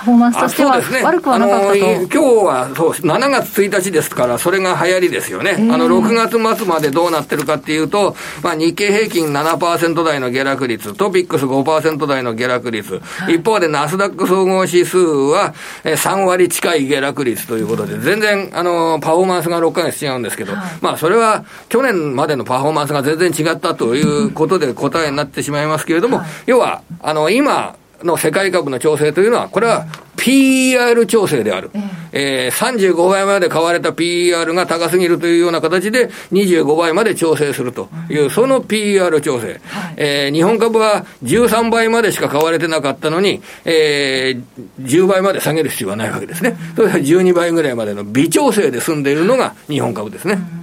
パフォーマンスとしては悪くはなかったと、ね、今日はそう7月1日ですから、それが流行りですよね、えー、あの6月末までどうなってるかっていうと、まあ、日経平均7%台の下落率、トピックス5%台の下落率、はい、一方でナスダック総合指数は3割近い下落率ということで、全然あのパフォーマンスが6か月違うんですけど、はい、まあ、それは去年までのパフォーマンスが全然違ったということで答えになってしまいますけれども、はい、要はあの今、の世界株の調整というのは、これは PER 調整である。えー、35倍まで買われた PER が高すぎるというような形で、25倍まで調整するという、その PER 調整。えー、日本株は13倍までしか買われてなかったのに、えー、10倍まで下げる必要はないわけですね。それは12倍ぐらいまでの微調整で済んでいるのが日本株ですね。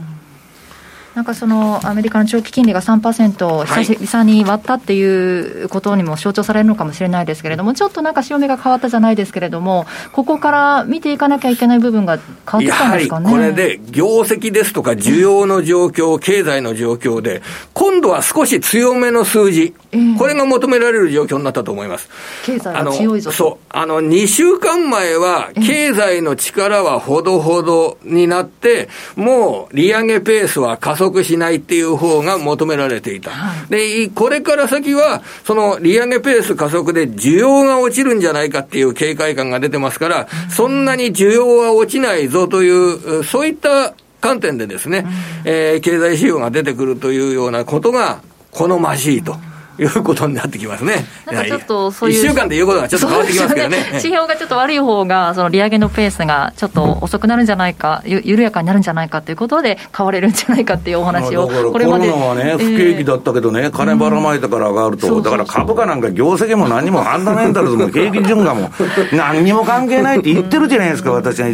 なんかそのアメリカの長期金利が3%を久々に割ったっていうことにも象徴されるのかもしれないですけれども、ちょっとなんか潮目が変わったじゃないですけれども、ここから見ていかなきゃいけない部分が変わってきたんですかね？これで、業績ですとか、需要の状況、経済の状況で、今度は少し強めの数字、これが求められる状況になったと思います。経済が強いぞそう。あの、2週間前は、経済の力はほどほどになって、もう利上げペースは加速しないっていう方が求められていた。で、これから先は、その利上げペース加速で需要が落ちるんじゃないかっていう警戒感が出てますから、そんなに需要は落ちないぞという、そういった観点でですね、えー、経済指標が出てくるというようなことが好ましいと。いうことになってきますね。なんかちょっとそういう。1週間で言うことがちょっと変わってきますけどね。ね指標がちょっと悪い方が、その利上げのペースがちょっと遅くなるんじゃないか、ゆ緩やかになるんじゃないかということで、買われるんじゃないかっていうお話を、これまで。コロナはね、不景気だったけどね、金ばらまいたから上がると、だから株価なんか業績も何も、ファンダメンタルズも景気循環も、何にも関係ないって言ってるじゃないですか、私は。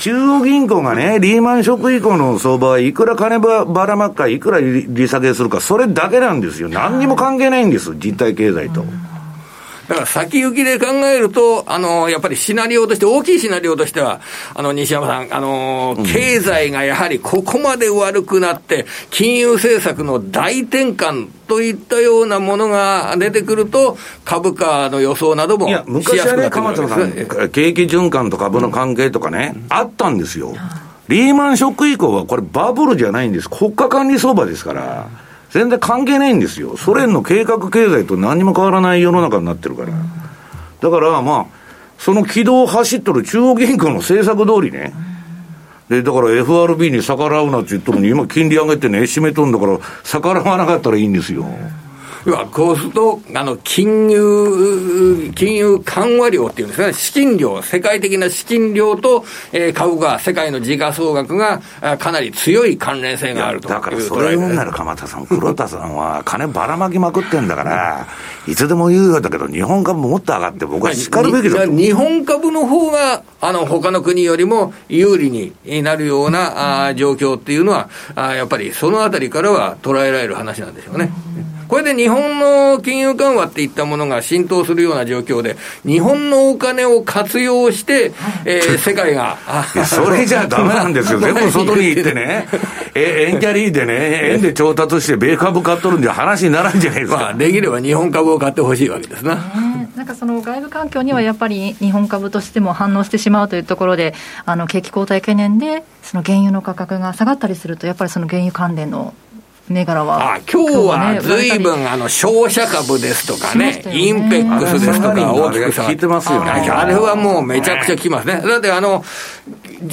中央銀行がね、リーマンショック以降の相場はいくら金ばらまくか、いくら利下げするか、それだけなんですよ。何にも関係ないんです、実態経済と。だから先行きで考えると、あの、やっぱりシナリオとして、大きいシナリオとしては、あの、西山さん、あの、経済がやはりここまで悪くなって、金融政策の大転換といったようなものが出てくると、株価の予想などもしやすくなってくるわけです、鎌田さん、景気循環と株の関係とかね、うん、あったんですよ。リーマンショック以降は、これバブルじゃないんです。国家管理相場ですから。全然関係ないんですよ。ソ連の計画経済と何も変わらない世の中になってるから。だからまあ、その軌道を走っとる中央銀行の政策通りね。で、だから FRB に逆らうなって言ったのに、今金利上げてね、締めとんだから、逆らわなかったらいいんですよ。要は、こうすると、あの、金融、金融緩和量っていうんですかね、資金量、世界的な資金量と、えー、株価、世界の時価総額が、かなり強い関連性があるとだから、それ言うんなら、鎌田さん、黒田さんは金ばらまきまくってんだから、いつでも言うようだけど、日本株もっと上がって、僕は叱るべきだと。日本株の方が、あの、他の国よりも有利になるような、あ状況っていうのは、あやっぱりそのあたりからは捉えられる話なんでしょうね。これで日本の金融緩和っていったものが浸透するような状況で、日本のお金を活用して、えー、世界が。それじゃダメなんですよ。全部外に行ってね、え円キャリーでね、円で調達して米株買っとるんじゃ話にならんじゃないですか。まあ、できれば日本株を買ってほしいわけですな。なんかその外部環境にはやっぱり日本株としても反応してしまうというところで、あの景気後退懸念で、その原油の価格が下がったりすると、やっぱりその原油関連の銘柄は。あ今日はずいぶん、あの、商社株ですとかね、ねインペックスですとか大きく下がってますよね。あれはもうめちゃくちゃきますね。だってあの、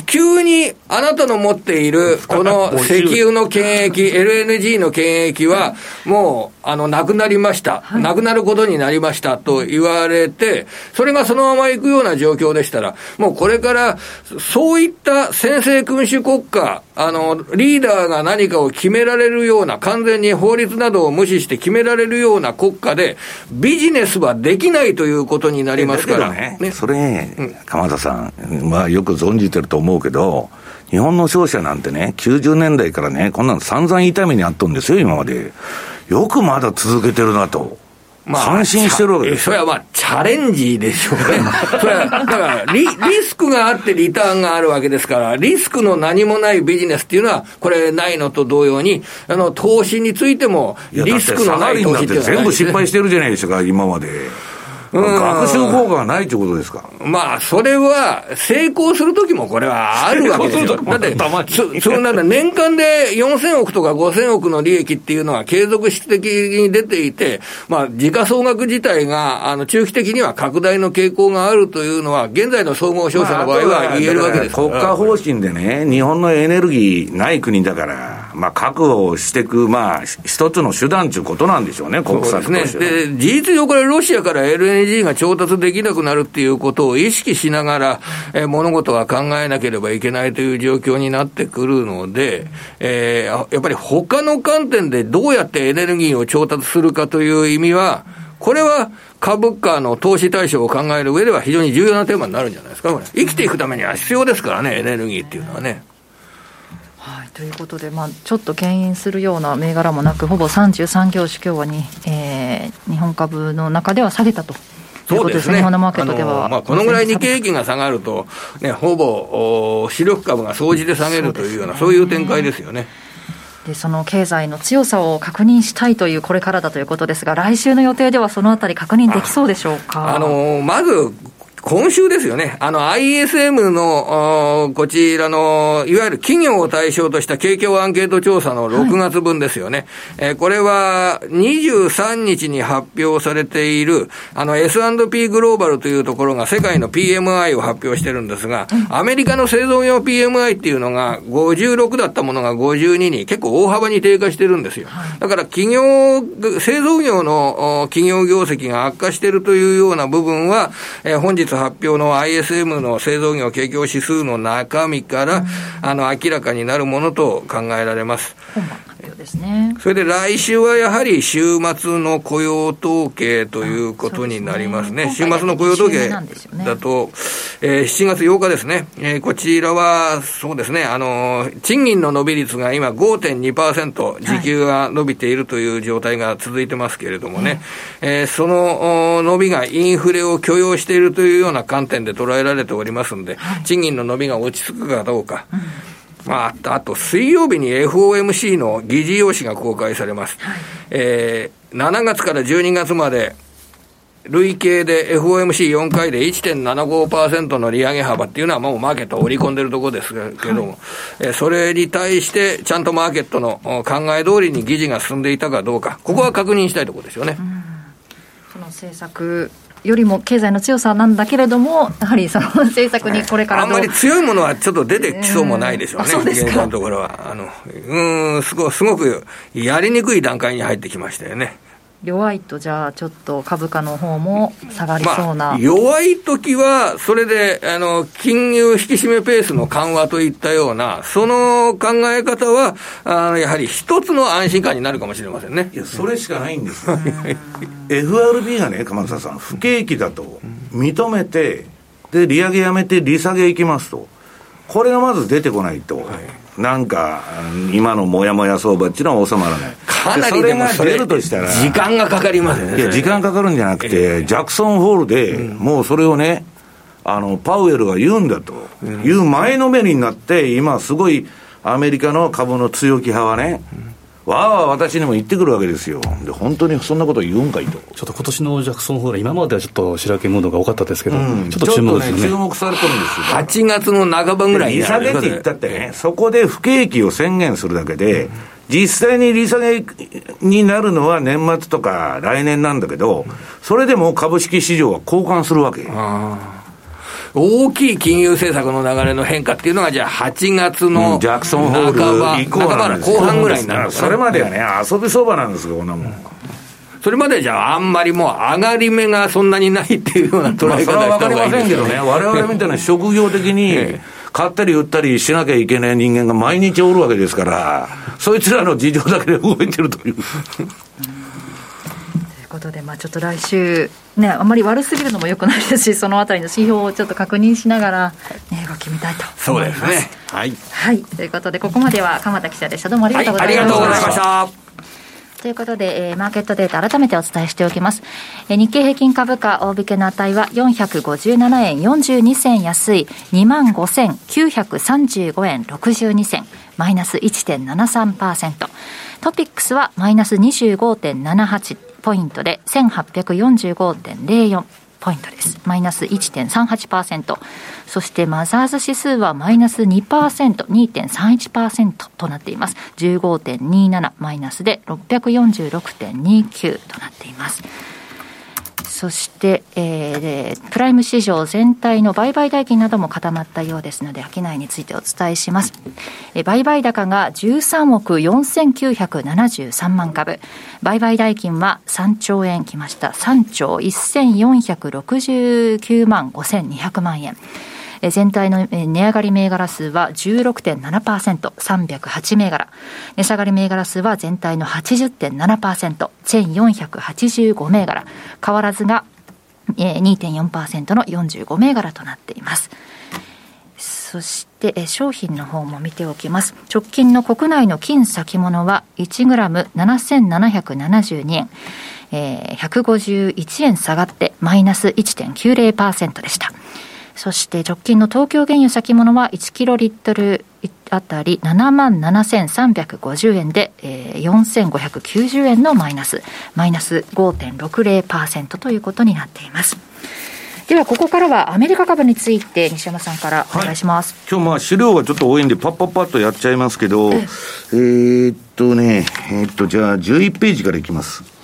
急にあなたの持っているこの石油の権益、LNG の権益はもうあのなくなりました、なくなることになりました。と言われて、それがそのままいくような状況でしたら、もうこれからそういった先制君主国家、あのリーダーが何かを決められるような、完全に法律などを無視して決められるような国家で、ビジネスはできないということになりますから。ね、ね、それ、鎌田さん、まあよく存じてると思うけど、日本の商社なんてね、90年代からね、こんなの散々痛みにあったんですよ、今まで。よくまだ続けてるなと。まあ、感心してるわけですそれはまあ、チャレンジでしょうね。それは、だからリ、リスクがあってリターンがあるわけですから、リスクの何もないビジネスっていうのは、これないのと同様に、あの、投資についても、リスクのない投資っていうのは、全部失敗してるじゃないですか、今まで。学習効果がないということですか？まあ、それは、成功するときもこれはあるわけですよ。だって、そそなんだ年間で4000億とか5000億の利益っていうのは継続的に出ていて、まあ、時価総額自体が、あの、中期的には拡大の傾向があるというのは、現在の総合商社の場合は言えるわけです、国家方針でね、日本のエネルギーない国だから、まあ、確保していく、まあ、一つの手段ということなんでしょうね、国策としてで、ね、事実上これ、ロシアから LNG が調達できなくなるっていうことを意識しながら、えー、物事は考えなければいけないという状況になってくるので、えー、やっぱり他の観点でどうやってエネルギーを調達するかという意味は、これは株価の投資対象を考える上では非常に重要なテーマになるんじゃないですか、これ。生きていくためには必要ですからね、エネルギーっていうのはね。はい、ということで、まあ、ちょっと牽引するような銘柄もなく、ほぼ33業種、今日はに、えー、日本株の中では下げたと。そうですね。日本のマーケットでは。まあ、このぐらい日経平均が下がると、ね、ほぼ、主力株が総じて下げるというような、そう、ね,、いう展開ですよね。でその経済の強さを確認したいというこれからだということですが、来週の予定ではそのあたり確認できそうでしょうか？あのまず今週ですよね。あの、ISM の、こちらの、いわゆる企業を対象とした景況アンケート調査の6月分ですよね。はい、えー、これは、23日に発表されている、あの、S&P グローバルというところが世界の PMI を発表してるんですが、アメリカの製造業 PMI っていうのが56だったものが52に結構大幅に低下してるんですよ。だから企業、製造業の企業業績が悪化してるというような部分は、えー、本日発表の ISM の製造業景況指数の中身から、あの、明らかになるものと考えられます。それで来週はやはり週末の雇用統計ということになりますね。すね。週末の雇用統計だと、えー、7月8日ですね。えー、こちらは、そうですね、あの、賃金の伸び率が今5.2%、時給が伸びているという状態が続いてますけれどもね、はい、えー、その伸びがインフレを許容しているというような観点で捉えられておりますんで、はい、賃金の伸びが落ち着くかどうか、うん。まあ、あと水曜日に FOMC の議事要旨が公開されます。はい、えー、7月から12月まで、累計で FOMC4 回で1.75%の利上げ幅っていうのはもうマーケットを織り込んでるところですけども、はい、えそれに対してちゃんとマーケットの考え通りに議事が進んでいたかどうか、ここは確認したいところですよね。その政策よりも経済の強さなんだけれども、やはりその 政策にこれからあんまり強いものはちょっと出てきそうもないでしょうね、現在のところは。あのうんすごすごくやりにくい段階に入ってきましたよね。弱いと、じゃあ、ちょっと株価の方も下がりそうな、まあ、弱い時は、それであの金融引き締めペースの緩和といったような、その考え方は、あのやはり一つの安心感になるかもしれませんね。いや、それしかないんです。よ、FRB がね、鎌田さん、不景気だと認めて、で利上げやめて、利下げいきますと、これがまず出てこないと。はいなんか、今のもやもや相場っていうのは収まらない。かなりでもそれ出るとしたら。時間がかかりますね。いや、時間かかるんじゃなくて、ジャクソンホールで、もうそれをね、あの、パウエルが言うんだという前のめりになって、今すごいアメリカの株の強気派はね、わあわあ私にも言ってくるわけですよ、で本当にそんなこと言うんかいと。ちょっと今年のジャクソンホール、今まではちょっと白けムードが多かったですけど、うん、ちょっと注目ですね、ね、注目されてるんですよ。8月の半ばぐらいに利下げって言ったってね、そこで不景気を宣言するだけで、実際に利下げになるのは年末とか来年なんだけど、それでも株式市場は交換するわけ。大きい金融政策の流れの変化っていうのが、じゃあ8月の、ジャクソンホール以降半ば後半ぐらいになるそれまではね、遊び相場なんですよ、こんなもん。それまでじゃあ、あんまりもう上がり目がそんなにないっていうような捉え方は分かりませんけどね、われわれみたいな職業的に、買ったり売ったりしなきゃいけない人間が毎日おるわけですから、そいつらの事情だけで動いてるという。ことで、まあ、ちょっと来週、ね、あんまり悪すぎるのもよくないですし、そのあたりの指標をちょっと確認しながら、ね、動き見たいと思います。そうですね。はい。はい。ということで、ここまでは鎌田記者でした。どうもありがとうございました。はい。ということで、えー、マーケットデータ改めてお伝えしておきます。えー、日経平均株価大引けの値は457円42銭安い25,935円62銭マイナス1.73%。トピックスはマイナス25.78ポイントで1845.04ポイントです。マイナス1.38%。そしてマザーズ指数はマイナス2%、2.31%となっています。15.27マイナスで646.29となっています。そして、えー、プライム市場全体の売買代金なども固まったようですので、商いについてお伝えします。えー、売買高が13億4973万株。売買代金は3兆円きました。3兆1469万5200万円。全体の値上がり銘柄数は16.7%、308銘柄。値下がり銘柄数は全体の80.7%、1485銘柄。変わらずが2.4%の45銘柄となっています。そして商品の方も見ておきます。直近の国内の金先物は1グラム7772円。えー、151円下がってマイナス1.90%でした。そして直近の東京原油先物は1キロリットルあたり7万7350円で、えー、4590円のマイナス、マイナス5.60%ということになっています。ではここからはアメリカ株について西山さんからお願いします、はい、今日まあ資料がちょっと多いんでパッパッパッとやっちゃいますけどえー、っとねえー、っとじゃあ11ページからいきます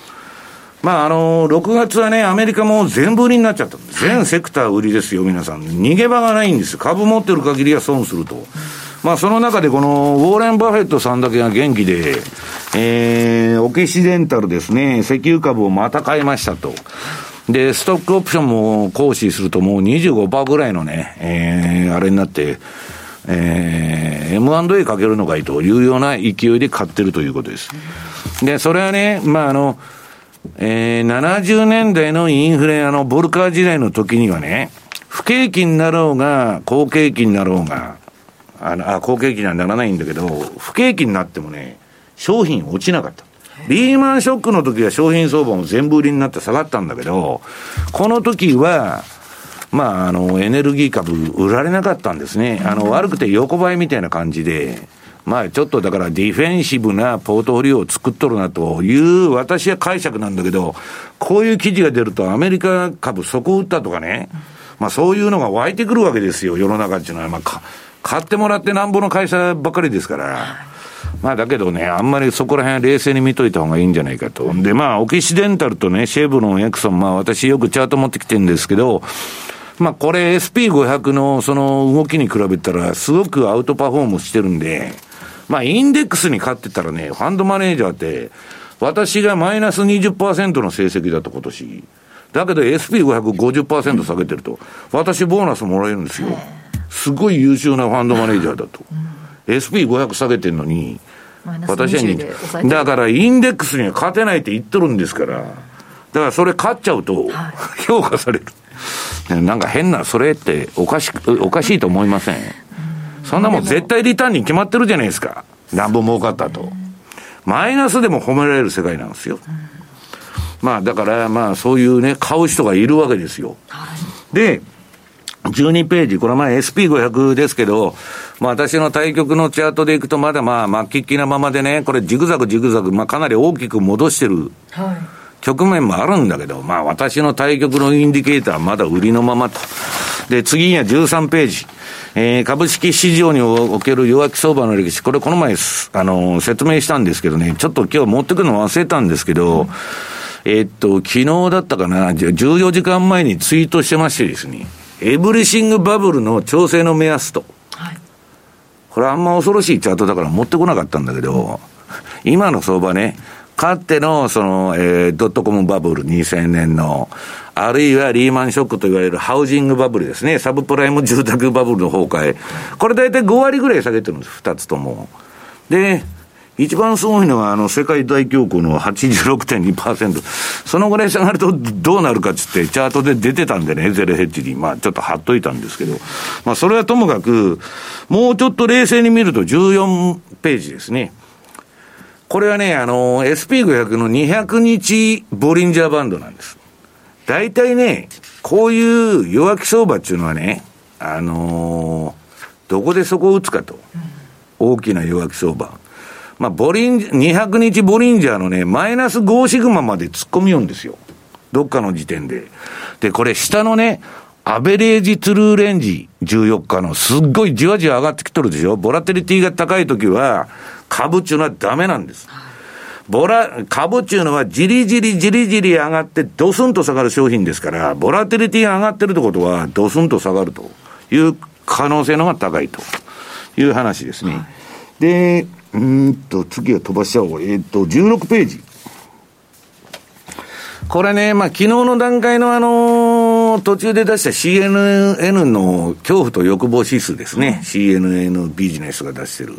まあ、あのー、6月はね、アメリカも全部売りになっちゃった。全セクター売りですよ、皆さん。逃げ場がないんです。株持ってる限りは損すると。まあ、その中でこの、ウォーレン・バフェットさんだけが元気で、えー、オキシデンタルですね、石油株をまた買いましたと。で、ストックオプションも行使するともう25%ぐらいのね、えー、あれになって、えー、M&A かけるのかいというような勢いで買ってるということです。で、それはね、まあ、あの、えー、70年代のインフレ、あの、ボルカー時代の時にはね、不景気になろうが、好景気になろうが、あの、あ、好景気にはならないんだけど、不景気になってもね、商品落ちなかった。リーマンショックの時は商品相場も全部売りになって下がったんだけど、この時は、まあ、あの、エネルギー株売られなかったんですね。あの、悪くて横ばいみたいな感じで、まあちょっとだからディフェンシブなポートフォリオを作っとるなという私は解釈なんだけど、こういう記事が出るとアメリカ株底打ったとかね、まあそういうのが湧いてくるわけですよ、世の中っていうのは。まあ買ってもらってなんぼの会社ばっかりですから。まあだけどね、あんまりそこら辺冷静に見といた方がいいんじゃないかと。で、まあ、オキシデンタルとね、シェブロン、エクソン、まあ私よくチャート持ってきてるんですけど、まあこれ SP500 のその動きに比べたらすごくアウトパフォームしてるんで、まあ、インデックスに勝ってたらね、ファンドマネージャーって、私がマイナス20%の成績だと今年。だけど SP550% 下げてると、私ボーナスもらえるんですよ。すごい優秀なファンドマネージャーだと。SP500 下げてるのに、私は2だからインデックスには勝てないって言っとるんですから、だからそれ勝っちゃうと、評価される。なんか変な、それっておかしおかしいと思いません。そんなもん絶対リターンに決まってるじゃないですか。なんぼ儲かったと。マイナスでも褒められる世界なんですよ。まあだからまあそういうね、買う人がいるわけですよ。で、12ページ、これ前 SP500 ですけど、まあ私の対局のチャートでいくとまだまあ末期的なままでね、これジグザグジグザグ、まあかなり大きく戻してる。局面もあるんだけど、まあ私の対局のインディケーターはまだ売りのままと。で、次には13ページ。えー、株式市場における弱気相場の歴史、これこの前、あの、説明したんですけどね、ちょっと今日持ってくるの忘れたんですけど、うん、えー、っと、昨日だったかな、14時間前にツイートしてましてですね、エブリシングバブルの調整の目安と。はい、これあんま恐ろしいチャートだから持ってこなかったんだけど、今の相場ね、かっての、その、えー、ドットコムバブル2000年の、あるいはリーマンショックと言われるハウジングバブルですね。サブプライム住宅バブルの崩壊。これ大体5割ぐらい下げてるんです、2つとも。で、一番すごいのは、あの、世界大恐慌の86.2%。そのぐらい下がるとどうなるかっつって、チャートで出てたんでね、ゼロヘッジに。まあ、ちょっと貼っといたんですけど。まあ、それはともかく、もうちょっと冷静に見ると14ページですね。これはね、あの、SP500 の200日ボリンジャーバンドなんです。大体ね、こういう弱気相場っていうのはね、あのー、どこでそこを打つかと。大きな弱気相場。まあ、ボリン、200日ボリンジャーのね、マイナス5シグマまで突っ込みようんですよ。どっかの時点で。で、これ下のね、アベレージトゥルーレンジ14日のすっごいじわじわ上がってきとるでしょボラテリティが高い時は株っていうのはダメなんです。ボラ、株っていうのはじりじりじりじり上がってドスンと下がる商品ですから、ボラティリティが上がってるってことはドスンと下がるという可能性のが高いという話ですね。はい、で、うんと、次は飛ばしちゃおう。えっ、ー、と、16ページ。これね、まあ、昨日の段階のあのー、途中で出した CNN の恐怖と欲望指数ですね。CNN ビジネスが出してる。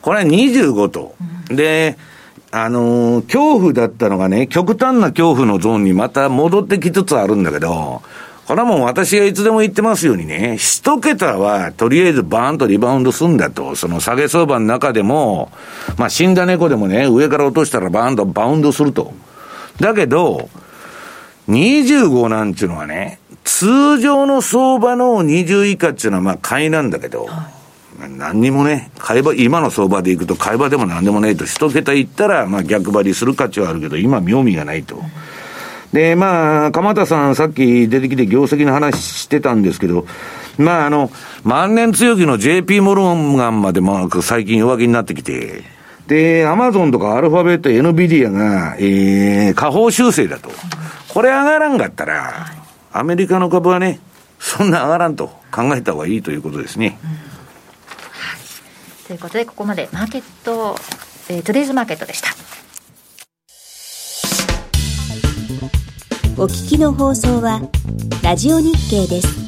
これは25と。で、あのー、恐怖だったのがね、極端な恐怖のゾーンにまた戻ってきつつあるんだけど、これはもう私がいつでも言ってますようにね、一桁はとりあえずバーンとリバウンドすんだと、その下げ相場の中でも、まあ死んだ猫でもね、上から落としたらバーンとバウンドすると。だけど、25なんていうのはね、通常の相場の20以下っていうのはまあ買いなんだけど、はい、何にもね、買い場、今の相場でいくと買い場でも何でもないと、一桁いったらまあ逆張りする価値はあるけど、今妙味がないと。うんで、まあ、鎌田さん、さっき出てきて業績の話してたんですけど、まあ、あの、万年強気の JP モルガンまで、まあ、最近弱気になってきて、で、アマゾンとかアルファベット、NVIDIA が、えー、下方修正だと。これ上がらんかったら、アメリカの株はね、そんな上がらんと考えた方がいいということですね。うん、はい。ということで、ここまでマーケット、えー、トゥデイズマーケットでした。お聞きの放送は、ラジオ日経です。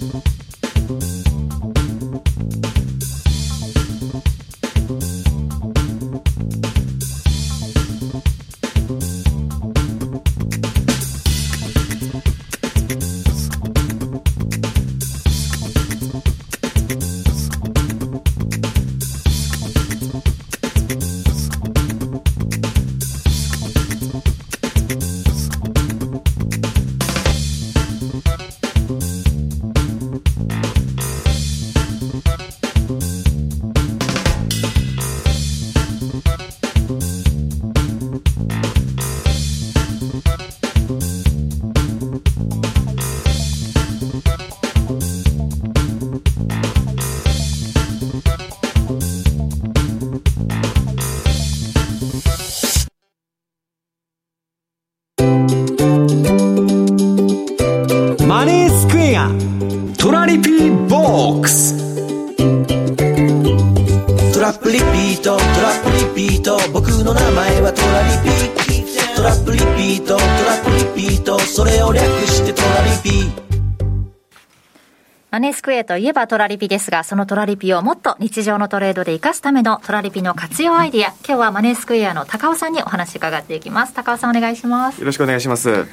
といえばトラリピですが、そのトラリピをもっと日常のトレードで活かすためのトラリピの活用アイディア、今日はマネースクエアの高尾さんにお話伺っていきます。高尾さんお願いします。よろしくお願いします。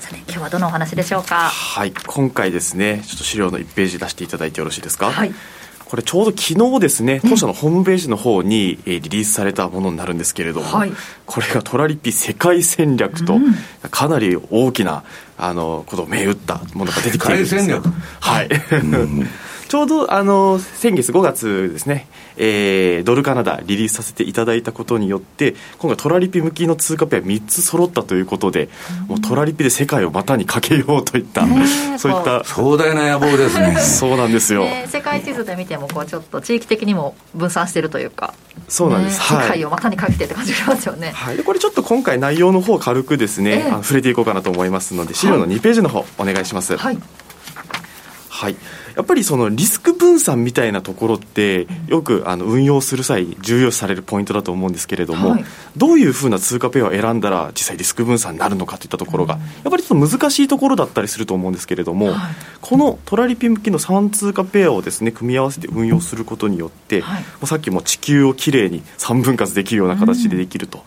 さて、今日はどのお話でしょうか。はい、今回ですね、ちょっと資料の1ページ出していただいてよろしいですか。はい。これちょうど昨日ですね、当社のホームページの方に、えリリースされたものになるんですけれども、はい、これがトラリピ世界戦略と、かなり大きなあのことを銘打ったものが出てきているんですよ。はい。ちょうどあの先月5月ですね、えー、ドルカナダリリースさせていただいたことによって今回トラリピ向きの通貨ペア3つ揃ったということで、うん、もうトラリピで世界を股にかけようといった、そういった壮大な野望ですね。そうなんですよ、世界地図で見てもこうちょっと地域的にも分散してるというかそうなんです、世界を股にかけてって感じがしますよね、はい、これちょっと今回内容の方軽くですね、えー、触れていこうかなと思いますので資料の2ページの方お願いします。はい、はいやっぱりそのリスク分散みたいなところってよくあの運用する際重要視されるポイントだと思うんですけれども、はい、どういうふうな通貨ペアを選んだら実際リスク分散になるのかといったところが、やっぱりちょっと難しいところだったりすると思うんですけれども、はい、このトラリピ向きの3通貨ペアをですね組み合わせて運用することによって、はい、もうさっきも地球をきれいに3分割できるような形でできると。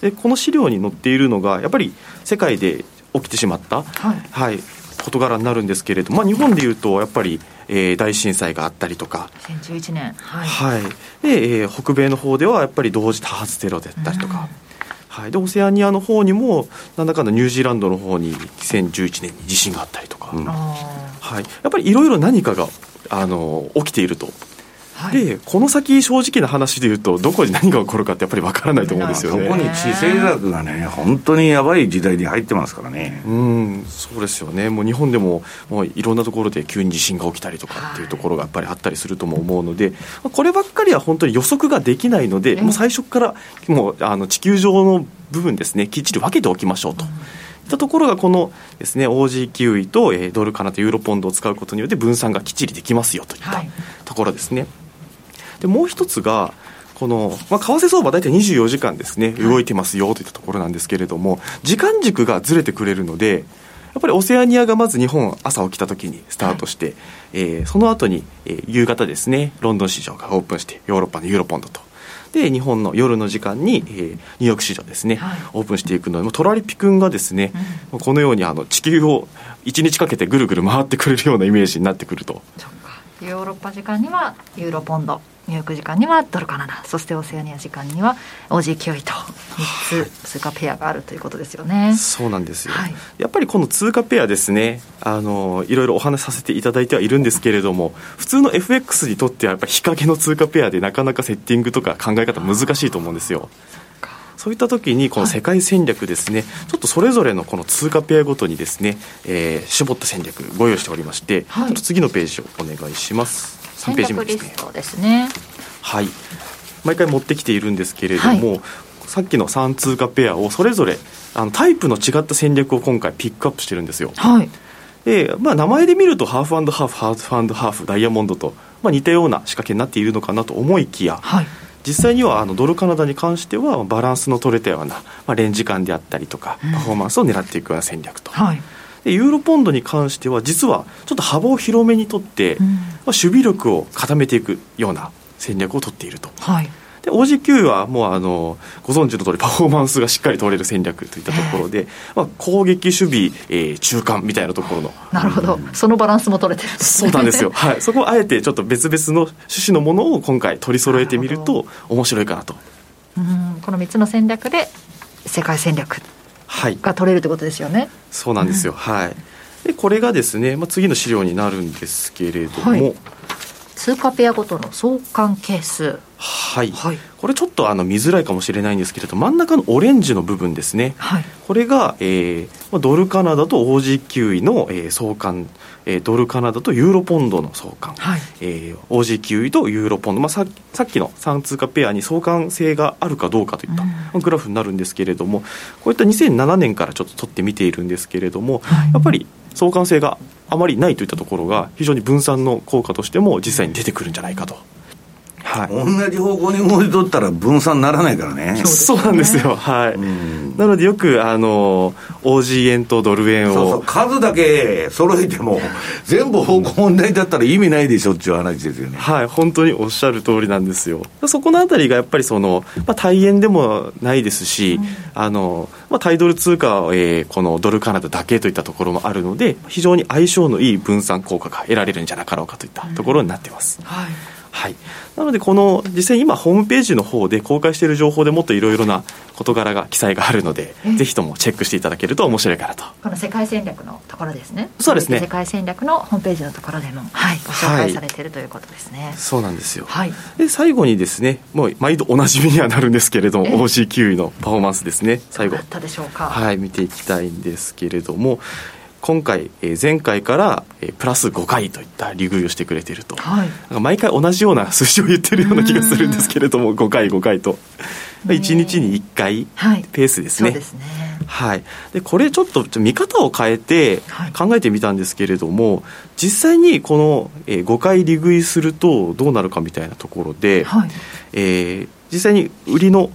でこの資料に載っているのがやっぱり世界で起きてしまった、はい、はい、事柄になるんですけれども、まあ、日本でいうとやっぱり、えー、大震災があったりとか。2011年。はい、はい、で、えー、北米の方ではやっぱり同時多発テロだったりとか、はい、でオセアニアの方にもなんだかんだニュージーランドの方に2011年に地震があったりとか、うん、はい、やっぱりいろいろ何かがあの起きているとはい、でこの先正直な話で言うとどこに何が起こるかってやっぱりわからないと思うんですよね。そこに地政学がね本当にやばい時代に入ってますからね。うんそうですよね。もう日本でももういろんなところで急に地震が起きたりとかっていうところがやっぱりあったりするとも思うのでこればっかりは本当に予測ができないのでもう最初からもうあの地球上の部分ですねきっちり分けておきましょうと。うん。ったところがこのですね OG キウイと、えー、ドルカナとユーロポンドを使うことによって分散がきっちりできますよといったところですね。はい、でもう一つがこの、まあ、為替相場大体24時間ですね、動いてますよといったところなんですけれども、時間軸がずれてくれるので、やっぱりオセアニアがまず日本朝起きた時にスタートして、はい、えー、その後に、えー、夕方ですね、ロンドン市場がオープンして、ヨーロッパのユーロポンドと。で日本の夜の時間に、えー、ニューヨーク市場ですね、はい、オープンしていくのでトラリピ君がですね、うん、このようにあの地球を1日かけてぐるぐる回ってくれるようなイメージになってくると。ヨーロッパ時間にはユーロポンドニューヨーク時間にはドルカナダそしてオセアニア時間には OG9 位と3つ通貨ペアがあるということですよね。そうなんですよ、はい、やっぱりこの通貨ペアですねあのいろいろお話しさせていただいてはいるんですけれども普通の FX にとってはやっぱり日陰の通貨ペアでなかなかセッティングとか考え方難しいと思うんですよそういった時にこの世界戦略ですね、はい、ちょっとそれぞれのこの通貨ペアごとにですね、えー、絞った戦略ご用意しておりまして、はい、ちょっと次のページをお願いします。3ページ目ですね。ですね。はい。毎回持ってきているんですけれども、はい、さっきの3通貨ペアをそれぞれあのタイプの違った戦略を今回ピックアップしてるんですよ。はい。で、まあ、名前で見るとハーフハーフハーフハーフダイヤモンドと、まあ、似たような仕掛けになっているのかなと思いきや、はい、実際にはあのドルカナダに関してはバランスの取れたような、まあ、レンジ感であったりとか、パフォーマンスを狙っていくような戦略と、はい、でユーロポンドに関しては実はちょっと幅を広めにとって、うん、まあ、守備力を固めていくような戦略を取っていると。はいで OG9 はもうあのご存知の通りパフォーマンスがしっかり取れる戦略といったところで、まあ、攻撃守備、えー、中間みたいなところの。なるほど、そのバランスも取れてる、ね、そうなんですよ、はい、そこをあえてちょっと別々の趣旨のものを今回取り揃えてみると面白いかなと。うん。この3つの戦略で世界戦略が取れるということですよね、はい、そうなんですよ、うん、はい。でこれがですね、まあ、次の資料になるんですけれども、はい通貨ペアごとの相関係数。はい、はい、これちょっとあの見づらいかもしれないんですけれど真ん中のオレンジの部分ですね、はい、これが、えー、ドルカナダと OG9 位の、えー、相関、えー、ドルカナダとユーロポンドの相関、はい。えー、OG9 位とユーロポンド、まあ、ささっきの3通貨ペアに相関性があるかどうかといった、グラフになるんですけれどもこういった2007年からちょっと取ってみているんですけれども、はい、やっぱり相関性があまりないといったところが非常に分散の効果としても実際に出てくるんじゃないかと。はい、同じ方向に動いとったら分散ならないからね。そうなんですよ。はい、なのでよくあの OG 円とドル円を。そうそう。数だけ揃えても全部方向問題だったら意味ないでしょっていう話ですよね。はい。本当におっしゃる通りなんですよ。そこのあたりがやっぱりその、まあ、対円でもないですし、うん、あのまあ、対ドル通貨は、えー、このドルカナダだけといったところもあるので非常に相性のいい分散効果が得られるんじゃなかろうかといったところになってます、うん、はいはい、なので、この実際今、ホームページの方で公開している情報でもっといろいろな事柄が記載があるので、ぜひともチェックしていただけると面白いかなと。この世界戦略のところですね。そうですね。世界戦略のホームページのところでも、はい、ご紹介されているということですね。そうなんですよ。はい。で、最後にですね、もう毎度おなじみにはなるんですけれども、OC9 位のパフォーマンスですね。最後。ったでしょうか。はい、見ていきたいんですけれども、今回、えー、前回から、えー、プラス5回といった利食いをしてくれていると、はい、なんか毎回同じような数字を言ってるような気がするんですけれども5回5回と。1日に1回ペースですね。はい、はい、でこれちょっと見方を変えて考えてみたんですけれども、実際にこの、えー、5回利食いするとどうなるかみたいなところで、はい、えー、実際に売りの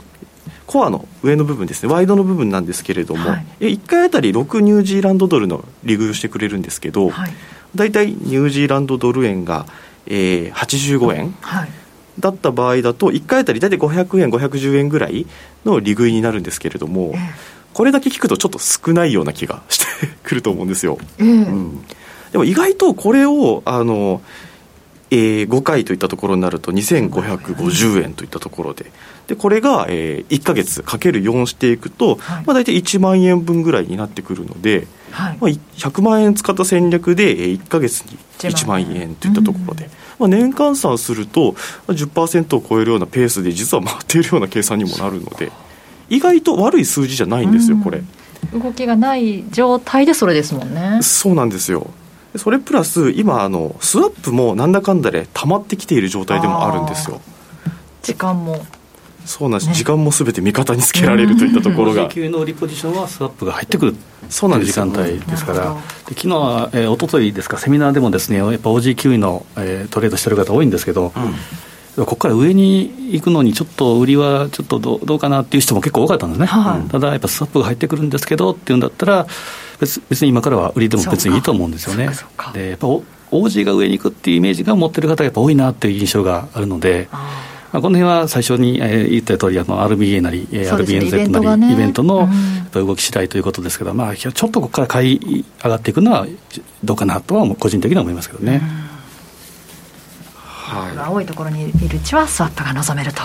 コアの上の部分ですねワイドの部分なんですけれども、はい、1回あたり6ニュージーランドドルの利食いをしてくれるんですけど、はい、大体ニュージーランドドル円が、えー、85円、はい、だった場合だと1回あたり大体500円510円ぐらいの利食いになるんですけれども、えー、これだけ聞くとちょっと少ないような気がして くると思うんですよ。えー、うん、でも意外とこれをあのえー、5回といったところになると2550円といったところで。でこれが、えー、1か月かける4していくと、はい。まあ、大体1万円分ぐらいになってくるので、はい。まあ、100万円使った戦略で1か月に1万円。といったところで、まあ、年換算すると10%を超えるようなペースで実は回っているような計算にもなるので意外と悪い数字じゃないんですよこれ。動きがない状態でそれですもんね。そうなんですよそれプラス今あのスワップもなんだかんだで溜まってきている状態でもあるんですよ。時間も。そうなんです、ね、時間もすべて味方につけられるといったところが。級のリポジションはスワップが入ってくるそうなん時間帯ですから、で昨日は、えー、一昨日ですか、セミナーでもですねやっぱ OG キウイの、えー、トレードしてる方多いんですけど、うん、ここから上に行くのに、ちょっと売りはちょっとどうどうかなっていう人も結構多かったんですね、はい、ただやっぱスワップが入ってくるんですけどっていうんだったら、別別に今からは売りでも別にいいと思うんですよね。でやっぱ OG が上に行くっていうイメージが持ってる方がやっぱ多いなっていう印象があるので。まあ、この辺は最初に、えー、言った通りあり、RBA なり、ね、RBNZ なり、イベントの、動き次第ということですけど、まあ、ちょっとここから買い上がっていくのはどうかなとは、個人的には思いますけどね。はい、青いところにいるうちはスワップが望めると。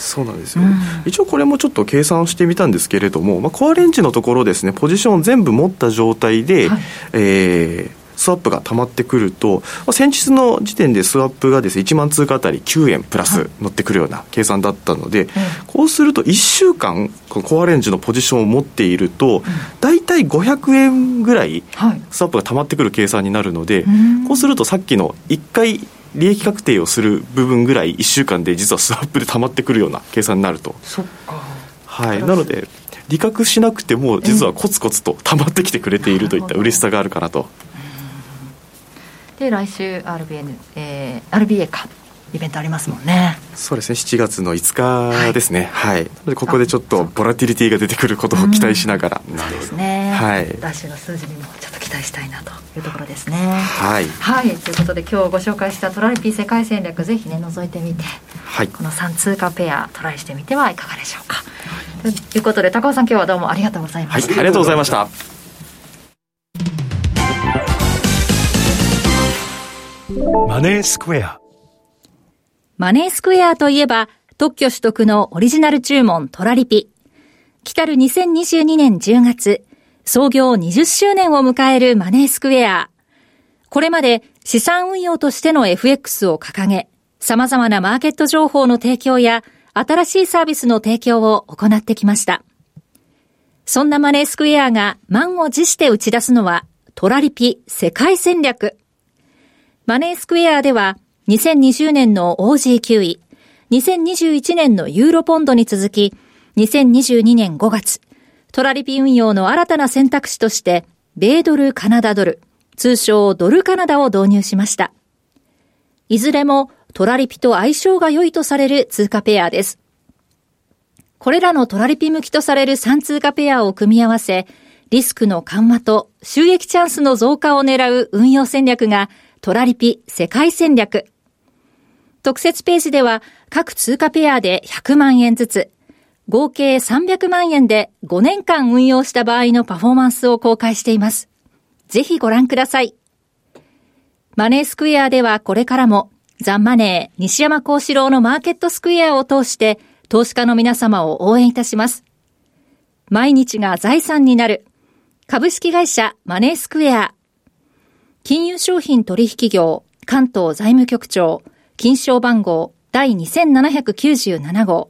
そうなんですよ、うん、一応これもちょっと計算してみたんですけれども、まあ、コアレンジのところですねポジション全部持った状態で、はい、えースワップが溜まってくると、まあ、先日の時点でスワップがですね1万通貨あたり9円プラス乗ってくるような計算だったので、はい、こうすると1週間このコアレンジのポジションを持っていると、大体500円ぐらいスワップが溜まってくる計算になるので、はい、こうするとさっきの1回利益確定をする部分ぐらい1週間で実はスワップで溜まってくるような計算になると。はい、なので利確しなくても実はコツコツと溜まってきてくれているといった嬉しさがあるかなと。で来週 RBN、えー、RBA かイベントありますもんね。そうですね。7月の5日ですね。はい、はい、ここでちょっとボラティリティが出てくることを期待しながら、うん、そうですね。はい。来週の数字にも期待したいなというところですね。はい、はい、ということで今日ご紹介したトラリピー世界戦略ぜひね覗いてみて、はい、この3通貨ペアトライしてみてはいかがでしょうか。ということで高尾さん今日はどうもありがとうございました、はい、ありがとうございました。マネースクエア。マネースクエアといえば、特許取得のオリジナル注文トラリピ。来たる2022年10月、創業20周年を迎えるマネースクエア。これまで資産運用としての FX を掲げ、様々なマーケット情報の提供や新しいサービスの提供を行ってきました。そんなマネースクエアが満を持して打ち出すのはトラリピ世界戦略。マネースクエアでは、2020年の OG9 位、2021年のユーロポンドに続き、2022年5月、トラリピ運用の新たな選択肢として、米ドルカナダドル、通称ドルカナダを導入しました。いずれもトラリピと相性が良いとされる通貨ペアです。これらのトラリピ向きとされる3通貨ペアを組み合わせ、リスクの緩和と収益チャンスの増加を狙う運用戦略がトラリピ世界戦略。特設ページでは各通貨ペアで100万円ずつ、合計300万円で5年間運用した場合のパフォーマンスを公開しています。ぜひご覧ください。マネースクエアではこれからもザンマネー西山幸四郎のマーケットスクエアを通して投資家の皆様を応援いたします。毎日が財産になる株式会社マネースクエア金融商品取引業関東財務局長金賞番号第2797号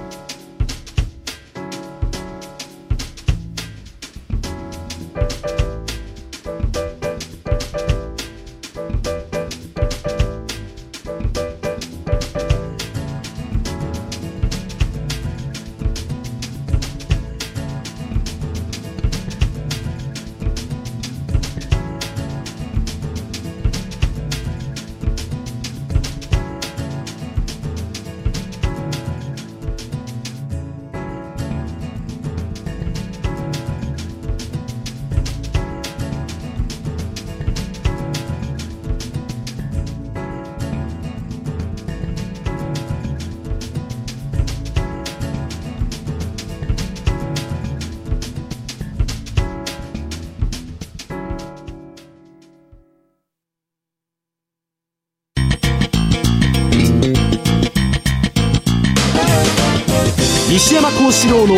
四郎の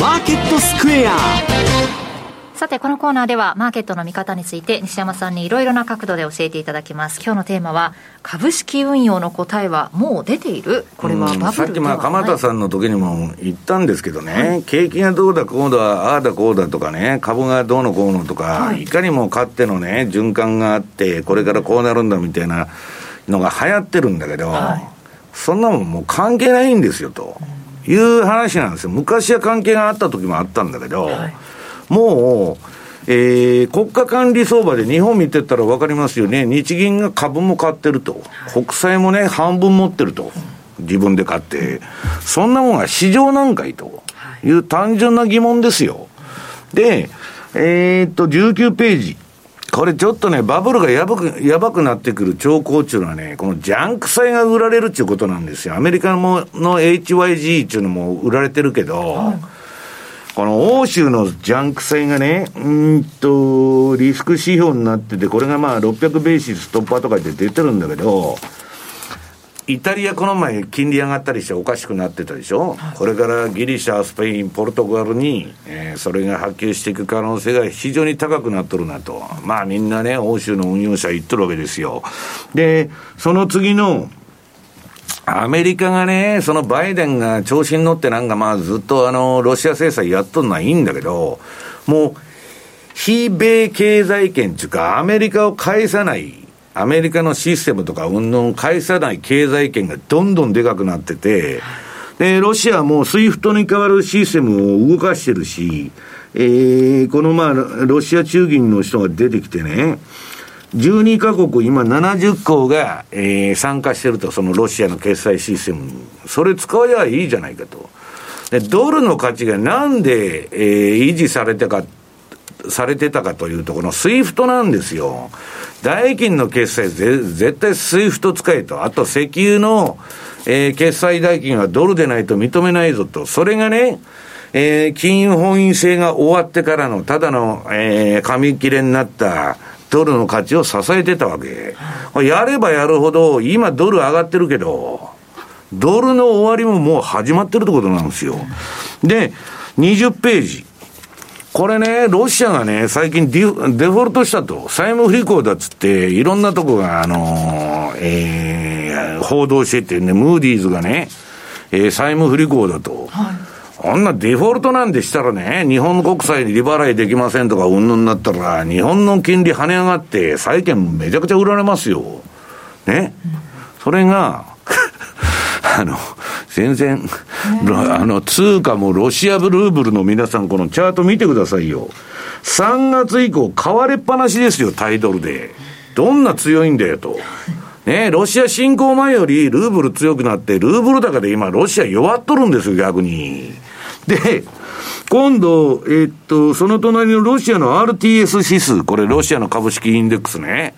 マーケットスクエア。さて、このコーナーでは、マーケットの見方について、西山さんにいろいろな角度で教えていただきます。今日のテーマは、株式運用の答えはもう出ている？これはバブルさっき、まあ、鎌田さんの時にも言ったんですけどね、はい、景気がどうだこうだ、ああだこうだとかね、株がどうのこうのとか、はい、いかにも勝ってのね、循環があって、これからこうなるんだみたいなのが流行ってるんだけど、はい、そんなもんもう関係ないんですよと。いう話なんですよ。昔は関係があった時もあったんだけど、もう、えー、国家管理相場で日本見てたら分かりますよね、日銀が株も買ってると、国債もね、半分持ってると、自分で買って、そんなもんが市場なんかいと。いう単純な疑問ですよ。で、えー、っと、19ページ。これちょっとね、バブルがやばく、やばくなってくる兆候っていうのはね、このジャンク債が売られるっていうことなんですよ。アメリカのの HYG っていうのも売られてるけど、はいこの欧州のジャンク債がね、うんと、リスク指標になってて、これがまあ600ベーシストッパーとかで出てるんだけど、イタリアこの前金利上がったりしておかしくなってたでしょ、はい、これからギリシャ、スペイン、ポルトガルに、えー、それが波及していく可能性が非常に高くなっとるなと。まあみんなね、欧州の運用者言っとるわけですよ。で、その次の、アメリカがね、そのバイデンが調子に乗ってなんかまあずっとあの、ロシア制裁やっとるのはいいんだけど、もう、非米経済圏っていうか、アメリカを介さない、アメリカのシステムとかうんぬん介さない経済圏がどんどんでかくなってて、で、ロシアも SWIFT に代わるシステムを動かしてるし、えー、このまあ、ロシア中銀の人が出てきてね、12カ国、今70行が、えー、参加してると、そのロシアの決済システム。それ使えばいいじゃないかと。で、ドルの価値がなんで、えー、維持されてかって、されてたかというと、この SWIFT なんですよ。代金の決済ぜ、絶対 SWIFT 使えと。あと石油の、えー、決済代金はドルでないと認めないぞと。それがね、えー、金融本位制が終わってからの、ただの、えー、紙切れになった、ドルの価値を支えてたわけ。やればやるほど、今ドル上がってるけど、ドルの終わりももう始まってるってことなんですよ。で、20ページ。これね、ロシアがね、最近デフォルトしたと、債務不履行だっつって、いろんなとこが、あのー、えー、報道しててね、ムーディーズがね、えー、債務不履行だと。はいこんなデフォルトなんでしたらね、日本国債に利払いできませんとか、うんぬんなったら、日本の金利跳ね上がって、債券めちゃくちゃ売られますよ。ね。それが、あの、全然、あの、通貨もロシアブルーブルの皆さん、このチャート見てくださいよ。3月以降、買われっぱなしですよ、タイドルで。どんな強いんだよと。ね、ロシア侵攻前よりルーブル強くなって、ルーブル高で今、ロシア弱っとるんですよ、逆に。で、今度、えっと、その隣のロシアの RTS 指数、これロシアの株式インデックスね。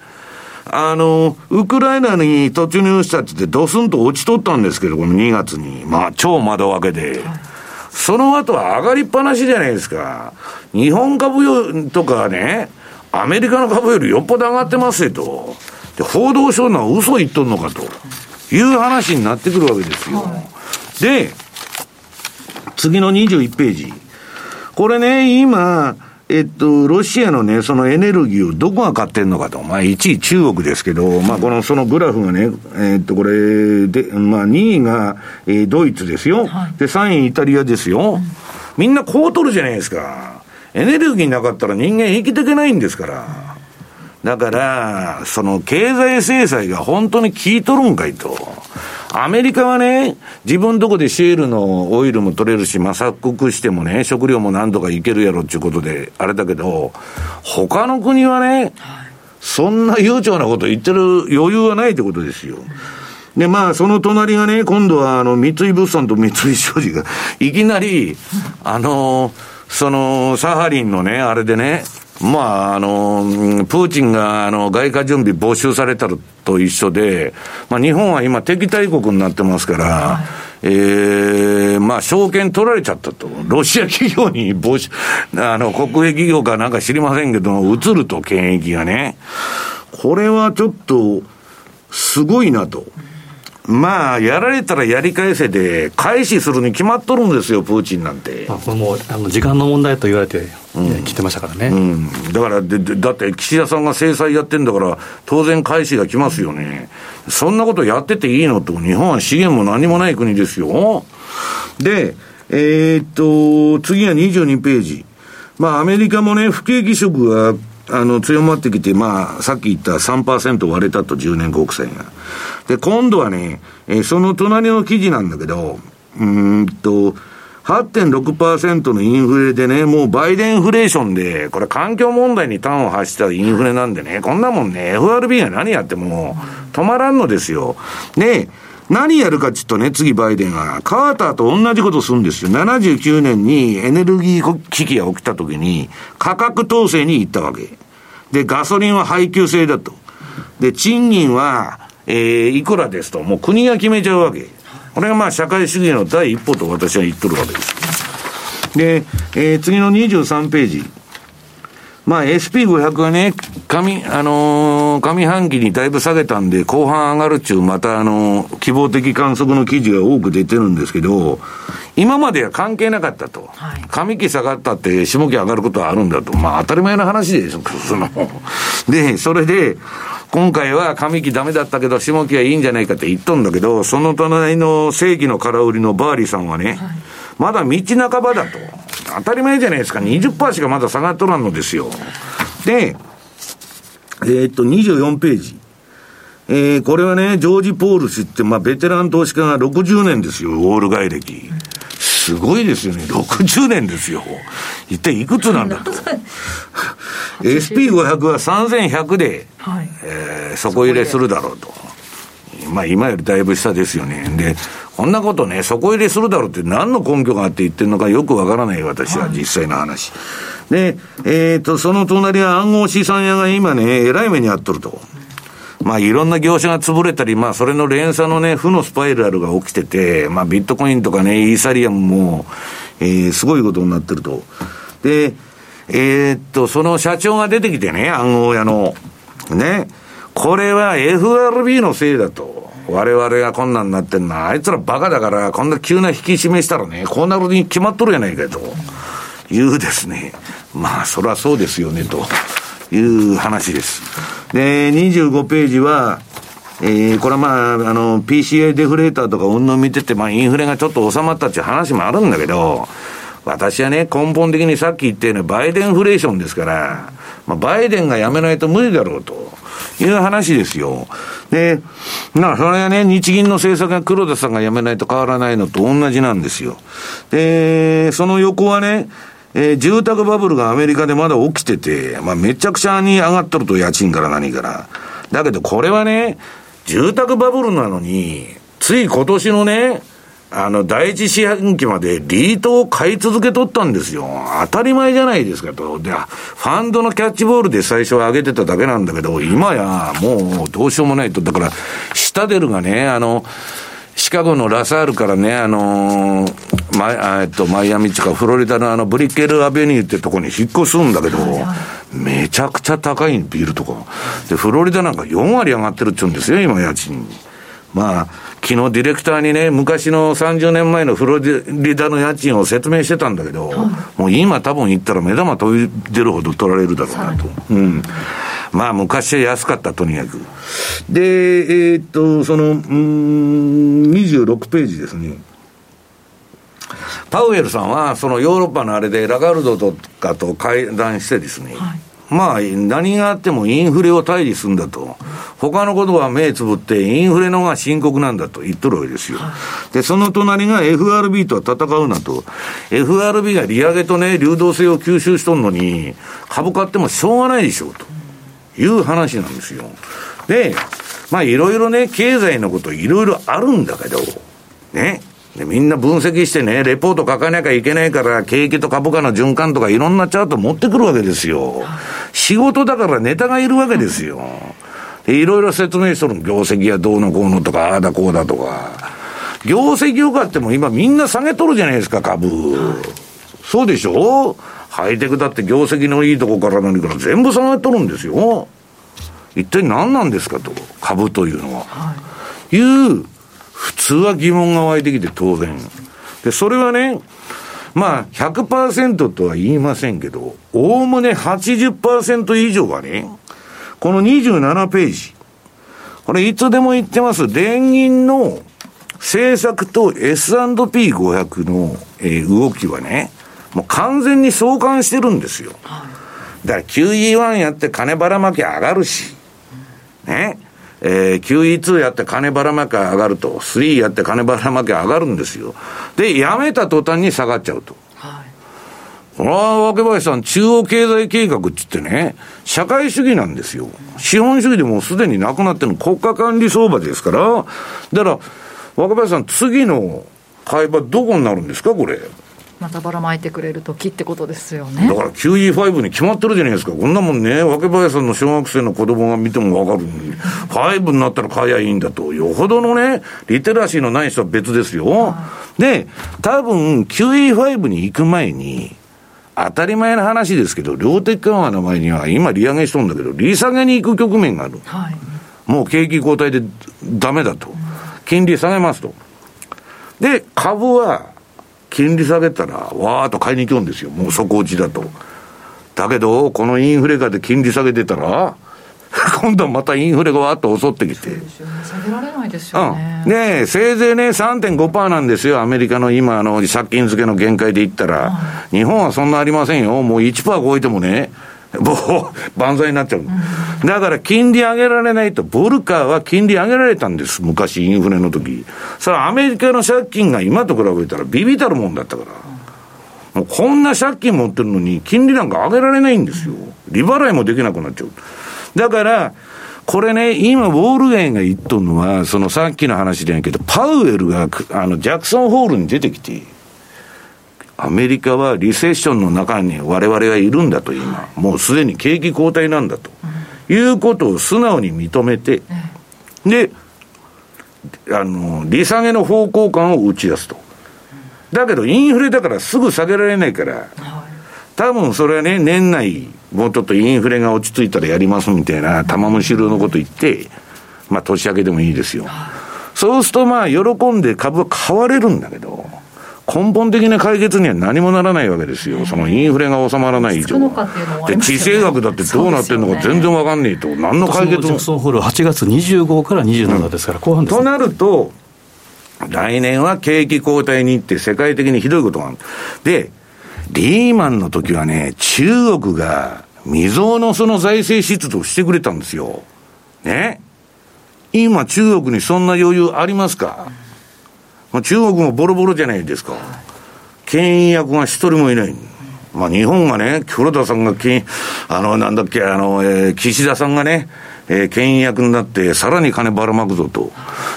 あの、ウクライナに突入したってってドスンと落ちとったんですけど、この2月に。まあ、超窓分けで。その後は上がりっぱなしじゃないですか。日本株よとかね、アメリカの株よりよっぽど上がってますよと。で、報道省のは嘘言っとんのかという話になってくるわけですよ。で、次の21ページ。これね、今、えっと、ロシアのね、そのエネルギーをどこが買ってんのかと。まあ、1位中国ですけど、まあ、この、そのグラフがね、えっと、これ、で、まあ、2位が、えー、ドイツですよ。で、3位イタリアですよ。みんなこう取るじゃないですか。エネルギーなかったら人間生きていけないんですから。だから、その経済制裁が本当に効いとるんかいと。アメリカはね、自分とこでシェールのオイルも取れるし、まあ、鎖国してもね、食料もなんとかいけるやろっていうことで、あれだけど、他の国はね、そんな悠長なこと言ってる余裕はないってことですよ。で、まあ、その隣がね、今度は、あの、三井物産と三井商事が、いきなり、あの、その、サハリンのね、あれでね、まあ、あの、プーチンが、あの、外貨準備没収されたと一緒で、まあ、日本は今敵対国になってますから、はい、ええー、まあ、証券取られちゃったと。ロシア企業に没収、あの、国営企業かなんか知りませんけど、移ると、権益がね。これはちょっと、すごいなと。まあ、やられたらやり返せで、開始するに決まっとるんですよ、プーチンなんて。まあ、これもあの時間の問題と言われてきてましたからね、うん、だからで、だって岸田さんが制裁やってんだから、当然、開始が来ますよね、そんなことやってていいのと、日本は資源も何もない国ですよ。で、えー、っと、次は22ページ。まあ、アメリカもね、不景気色があの、強まってきて、まあ、さっき言った3%割れたと、10年国債が。で、今度はね、え、その隣の記事なんだけど、うんと、8.6%のインフレでね、もうバイデンフレーションで、これ環境問題に端を発したインフレなんでね、こんなもんね、FRB が何やっても止まらんのですよ。で、何やるかちょっとね、次バイデンが、カーターと同じことするんですよ。79年にエネルギー危機が起きた時に、価格統制に行ったわけ。で、ガソリンは配給制だと。で、賃金は、えー、いくらですと、もう国が決めちゃうわけ。これがまあ社会主義の第一歩と私は言っとるわけです。で、えー、次の23ページ。まあ SP500 はね、上、あのー、上半期にだいぶ下げたんで、後半上がるっちゅう、またあのー、希望的観測の記事が多く出てるんですけど、今までは関係なかったと。はい、上期下がったって下期上がることはあるんだと。まあ当たり前の話です。その、で、それで、今回は上期ダメだったけど、下期はいいんじゃないかって言っとんだけど、その隣の世紀の空売りのバーリーさんはね、はい、まだ道半ばだと。当たり前じゃないですか。20%しかまだ下がっとらんのですよ。で、えー、っと、24ページ。えー、これはね、ジョージ・ポール氏って、まあ、ベテラン投資家が60年ですよ、ウォール街歴。すごいですよね。60年ですよ。一体いくつなんだと。SP500 は3100で、はい、えー、底入れするだろうと。まあ今よりだいぶ下ですよね。で、こんなことね、底入れするだろうって何の根拠があって言ってるのかよくわからない私は、実際の話。で、えっ、ー、と、その隣は暗号資産屋が今ね、えらい目に遭っとると。まあいろんな業種が潰れたり、まあそれの連鎖のね、負のスパイラルが起きてて、まあビットコインとかね、イーサリアムも、えー、すごいことになってると。で、えー、っと、その社長が出てきてね、暗号屋の、ね、これは FRB のせいだと。我々がこんなんなってんな。あいつらバカだから、こんな急な引き締めしたらね、こうなるに決まっとるやないかと。いうですね。まあ、そりゃそうですよね、という話です。で、25ページは、えー、これはまあ、あの、PCA デフレーターとかうんぬん見てて、まあ、インフレがちょっと収まったっていう話もあるんだけど、私はね、根本的にさっき言ったように、バイデンフレーションですから、まあ、バイデンがやめないと無理だろうという話ですよ。で、なそれはね、日銀の政策が黒田さんがやめないと変わらないのと同じなんですよ。で、その横はね、えー、住宅バブルがアメリカでまだ起きてて、まあ、めちゃくちゃに上がっとると、家賃から何から。だけど、これはね、住宅バブルなのに、つい今年のね、あの、第一四半期までリートを買い続けとったんですよ。当たり前じゃないですかと。で、ファンドのキャッチボールで最初は上げてただけなんだけど、今やもうどうしようもないと。だから、シタデルがね、あの、シカゴのラサールからね、あのー、マえっと、マイアミっていうか、フロリダのあの、ブリッケルアベニューってとこに引っ越すんだけど、めちゃくちゃ高いビールとか。で、フロリダなんか4割上がってるって言うんですよ、今、家賃。まあ、昨日ディレクターにね、昔の30年前のフロリダの家賃を説明してたんだけど、もう今多分行ったら目玉飛び出るほど取られるだろうなと。うん。まあ昔は安かった、とにかく。で、えー、っと、その、うん、26ページですね。パウエルさんは、そのヨーロッパのあれでラガルドとかと会談してですね、はいまあ、何があってもインフレを対峙するんだと。他のことは目つぶって、インフレの方が深刻なんだと言っとるわけですよ。で、その隣が FRB とは戦うなと。FRB が利上げとね、流動性を吸収しとんのに、株買ってもしょうがないでしょう、という話なんですよ。で、まあ、いろいろね、経済のこといろいろあるんだけど、ね。で、みんな分析してね、レポート書かなきゃいけないから、景気と株価の循環とかいろんなチャート持ってくるわけですよ。仕事だからネタがいるわけですよ。で、いろいろ説明しとる業績やどうのこうのとか、ああだこうだとか。業績良かっても今みんな下げとるじゃないですか、株。そうでしょ？ハイテクだって業績のいいとこから何から全部下げとるんですよ。一体何なんですかと、株というのは。はい、いう普通は疑問が湧いてきて当然。で、それはね、まあ、100%とは言いませんけど、おおむね80%以上はね、この27ページ、これいつでも言ってます、連銀の政策と S&P500 の、えー、動きはね、もう完全に相関してるんですよ。だから QE1 やって金ばらまき上がるし、ね。えー、QE2 やって金ばらまき上がると、3やって金ばらまき上がるんですよ。で、やめた途端に下がっちゃうと。はい。これは若林さん、中央経済計画って言ってね、社会主義なんですよ。資本主義でもうすでになくなってる国家管理相場ですから、だから、若林さん、次の会話どこになるんですか、これ。またばらまいてくれる時ってことですよね。だから QE5 に決まってるじゃないですか。こんなもんね、若林さんの小学生の子供が見てもわかるのに、5になったら買えばいいんだと。よほどのね、リテラシーのない人は別ですよ。はい、で、多分 QE5 に行く前に、当たり前の話ですけど、量的緩和の前には、今利上げしとるんだけど、利下げに行く局面がある。はい、もう景気後退でダメだと。金利下げますと。で、株は、金利下げたら、わーっと買いに行くんですよ。もう底打ちだと。だけど、このインフレ下で金利下げてたら、今度はまたインフレがわーっと襲ってきて。下げられないですよね。うん、ねせいぜいね、3.5%なんですよ。アメリカの今、の、借金付けの限界で言ったら。日本はそんなありませんよ。もう1%超えてもね、もう、万歳になっちゃう。だから、金利上げられないと、ボルカーは金利上げられたんです。昔、インフレの時。それはアメリカの借金が今と比べたらビビたるもんだったから。もうこんな借金持ってるのに、金利なんか上げられないんですよ。利払いもできなくなっちゃう。だから、これね、今、ウォールゲンが言っとるのは、そのさっきの話じゃないけど、パウエルが、あの、ジャクソンホールに出てきて、アメリカはリセッションの中に我々がいるんだと今、もうすでに景気後退なんだと、いうことを素直に認めて、で、あの、利下げの方向感を打ち出すと。だけど、インフレだからすぐ下げられないから、多分それはね、年内、もうちょっとインフレが落ち着いたらやりますみたいな、玉虫色のこと言って、まあ、年明けでもいいですよ。そうすると、まあ、喜んで株は買われるんだけど、根本的な解決には何もならないわけですよ。そのインフレが収まらない以上。で、地政学だってどうなってるのか全然わかんねえと。何の解決も。ジャクソンホール8月25から27ですから、後半です、となると、来年は景気後退に行って世界的にひどいことがある。で、リーマンの時はね、中国が未曾有のその財政出動してくれたんですよ。ね？今中国にそんな余裕ありますか、まあ、中国もボロボロじゃないですか。牽引役が一人もいない。まあ、日本がね、黒田さんが牽、あの、なんだっけ、あの、えー、岸田さんがね、えー、牽引役になって、さらに金ばらまくぞと。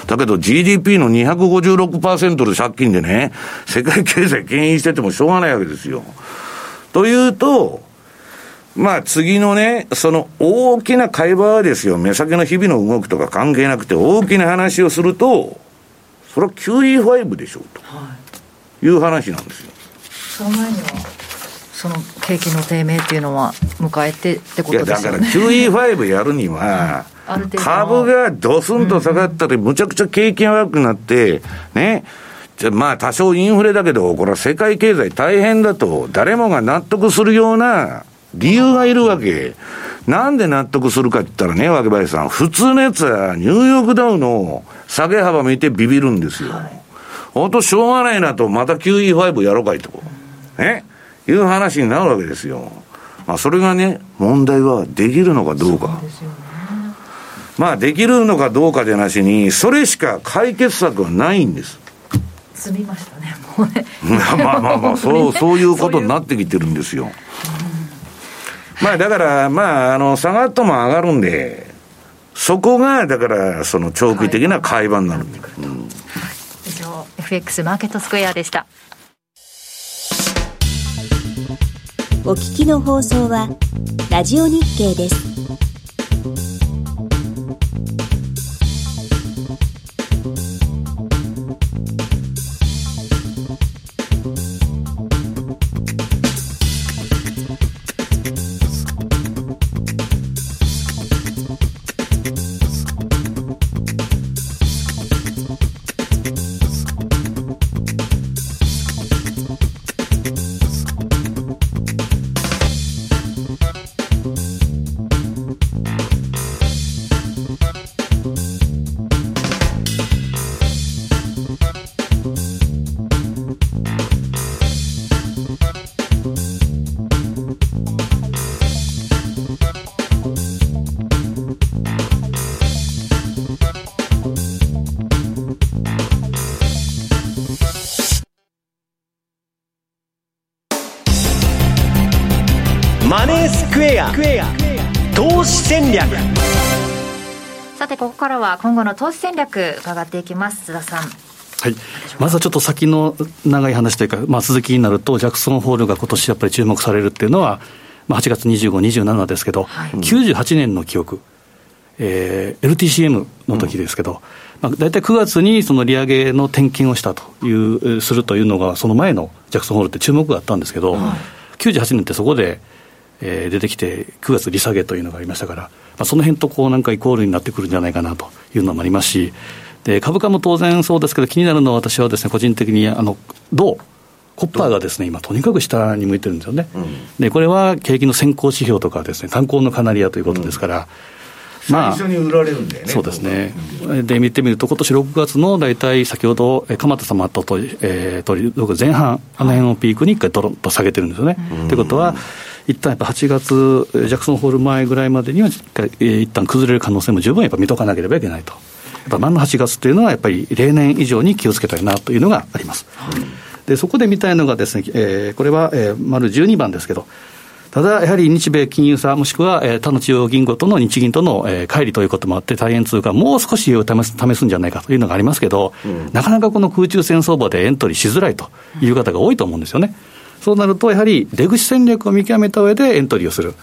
だけど GDP の256%の借金でね、世界経済牽引しててもしょうがないわけですよ。というと、まあ次のね、その大きな会話はですよ、目先の日々の動きとか関係なくて大きな話をすると、それは QE5 でしょうと、はい、いう話なんですよ。その前にはその景気の低迷っていうのは迎えてってことですよね。だから QE5 やるには、株がドスンと下がったり、むちゃくちゃ景気が悪くなって、ね、じゃまあ多少インフレだけど、これは世界経済大変だと、誰もが納得するような理由がいるわけ。なんで納得するかって言ったらね、若林さん、普通のやつはニューヨークダウの下げ幅見てビビるんですよ。本当しょうがないなと、また QE5 やろうかいと。ねいう話になるわけですよ。まあそれがね、問題はできるのかどうか。うね、まあできるのかどうかでなしに、それしか解決策はないんです。積みましたね、もうね。まあまあまあ、そう、そういうことになってきてるんですよ。まあだから、まあ、あの、下がっても上がるんで、そこが、だから、その長期的な買い場になる。うん、以上、FX マーケットスクエアでした。お聞きの放送は、ラジオ日経です。略さてここからは今後の投資戦略伺っていきます津田さんはい、まずはちょっと先の長い話というか、まあ、続きになると、ジャクソンホールが今年やっぱり注目されるっていうのは、まあ、8月25、27ですけど、はい、98年の記憶、えー、LTCM の時ですけど、うん、まあ、大体9月にその利上げの点検をしたという、するというのが、その前のジャクソンホールって注目があったんですけど、はい、98年ってそこで、えー、出てきて、9月利下げというのがありましたから、あ、その辺とこうなんかイコールになってくるんじゃないかなというのもありますし、で株価も当然そうですけど、気になるのは私はですね、個人的にあの銅、コッパーがですね、今、とにかく下に向いてるんですよね。うん、で、これは景気の先行指標とかですね、炭鉱のカナリアということですから、うんまあ、最初に売られるんだよね。そうですね。で、見てみると、今年6月の大体、先ほど、鎌田様とと、えー、とり、前半、あの辺をピークに一回ドロンと下げてるんですよね。ということは、一旦やっぱ8月、ジャクソンホール前ぐらいまでには、一旦崩れる可能性も十分やっぱ見とかなければいけないと。やっぱ満の8月というのは、やっぱり例年以上に気をつけたいなというのがあります。で、そこで見たいのがですね、えー、これは、えー、丸12番ですけど、ただ、やはり日米金融差、もしくは、えー、他の中央銀行との日銀との、えー、乖離ということもあって、大変通貨、もう少しを試す試すんじゃないかというのがありますけど、うん、なかなかこの空中戦相場でエントリーしづらいという方が多いと思うんですよね。そうなると、やはり出口戦略を見極めた上でエントリーをする。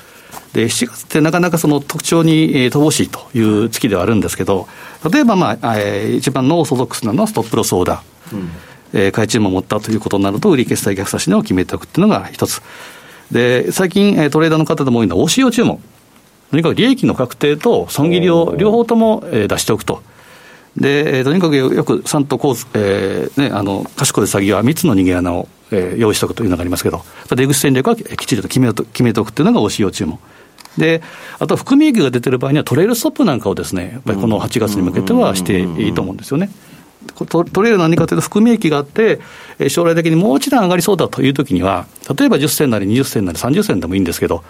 で、7月ってなかなかその特徴に、えー、乏しいという月ではあるんですけど、例えば、まあ、えー、一番のオーソドックスなのはストップロスオーダー。うんえー、買い注文を持ったということになると、売り決済逆差し値を決めておくっていうのが一つ。で、最近、えー、トレーダーの方でも多いのは、押し用注文。とにかく利益の確定と損切りを両方とも、えー、出しておくと。で、えー、とにかくよく、さんとこう、えー、ね、あの、賢い詐欺は3つの逃げ穴を、えー、用意しておくというのがありますけど、出口戦略はきっちりと決めと決めておくっていうのが押し用注文。で、あとは含み益が出てる場合には、トレールストップなんかをですね、やっぱりこの8月に向けてはしていいと思うんですよね。取れる何かというと、含み益があって、将来的にもう一段上がりそうだというときには、例えば10銭なり20銭なり30銭でもいいんですけど、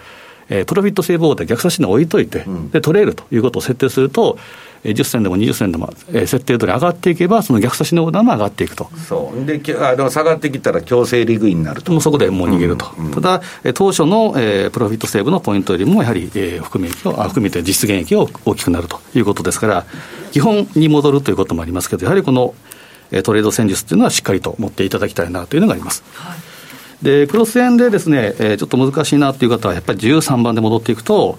えー、プロフィットセーブオーダー逆差し値置いといて、うん、で、取れるということを設定すると、えー、10銭でも20銭でも、えー、設定通り上がっていけば、その逆差し値オーダーも上がっていくと。そうであでも下がってきたら強制利食いになると。もうそこでもう逃げると。うんうん、ただ、えー、当初の、えー、プロフィットセーブのポイントよりも、やはり、えー、含み益を、あ含みと実現益が大きくなるということですから、基本に戻るということもありますけど、やはりこの、トレード戦術っていうのはしっかりと持っていただきたいなというのがあります。はい、で、クロス円でですね、えー、ちょっと難しいなという方は、やっぱり13番で戻っていくと、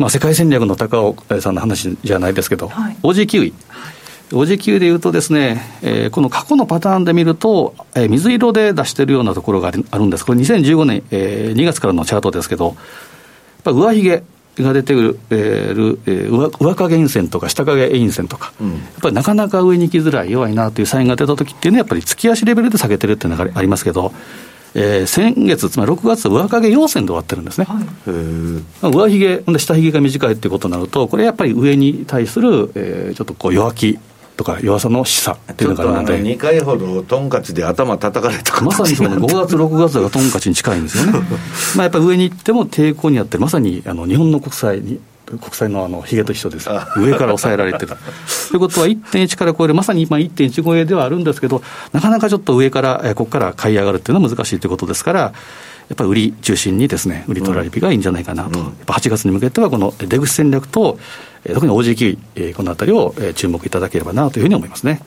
まあ、世界戦略の高尾さんの話じゃないですけど、はい、キウイ。OG キウイでいうとですね、えー、この過去のパターンで見ると、えー、水色で出してるようなところがあるんです。これ2015年、えー、2月からのチャートですけど、やっぱ上髭、が出てくる、えーえー、上上影陰線とか下影陰線とか、うん、やっぱりなかなか上に行きづらい、弱いなというサインが出たときっていうのは、やっぱり月足レベルで下げてるっていうのがありますけど、えー、先月、つまり6月、上影陽線で終わってるんですね。はい、上髭、下髭が短いっていうことになると、これやっぱり上に対する、えー、ちょっとこう弱気とか弱さの示唆っていうのがあるので。2回ほどトンカチで頭叩かれたまさにその5月6月がトンカチに近いんですよね。まあやっぱり上に行っても抵抗にあってまさにあの日本の国債に国債のあのヒゲと一緒です、上から抑えられてる。ということは、1.1から超える、まさに今、1.1超えではあるんですけど、なかなかちょっと上から、ここから買い上がるっていうのは難しいということですから、やっぱり売り中心にですね、売り取られ日がいいんじゃないかなと、うん、やっぱ8月に向けては、この出口戦略と、特に OG このあたりを注目いただければなというふうに思いますね。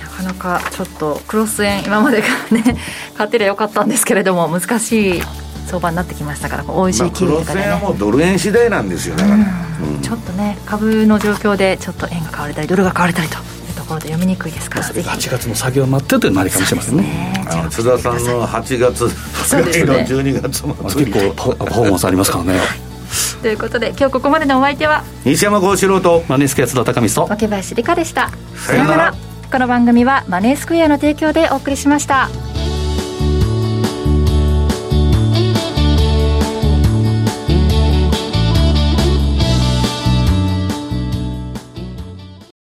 なかなかちょっとクロス円、今までからね、買ってりゃよかったんですけれども、難しい相場になってきましたから、OG キウイとかで、ね、まあ、クロス円はもうドル円次第なんですよ、だから、うん。うん、ちょっとね、株の状況でちょっと円が買われたり、ドルが買われたりと。ところで読みにくいですから8月の作業を待ってというのもありかもしれませんね。ね津田さんの8月そうですね。12月も結構パフォーマンスありますからね。ということで今日ここまでのお相手は？西山幸四郎と。マネースクエア津田高見と。若林理香でした。さよなら。この番組はマネースクエアの提供でお送りしました。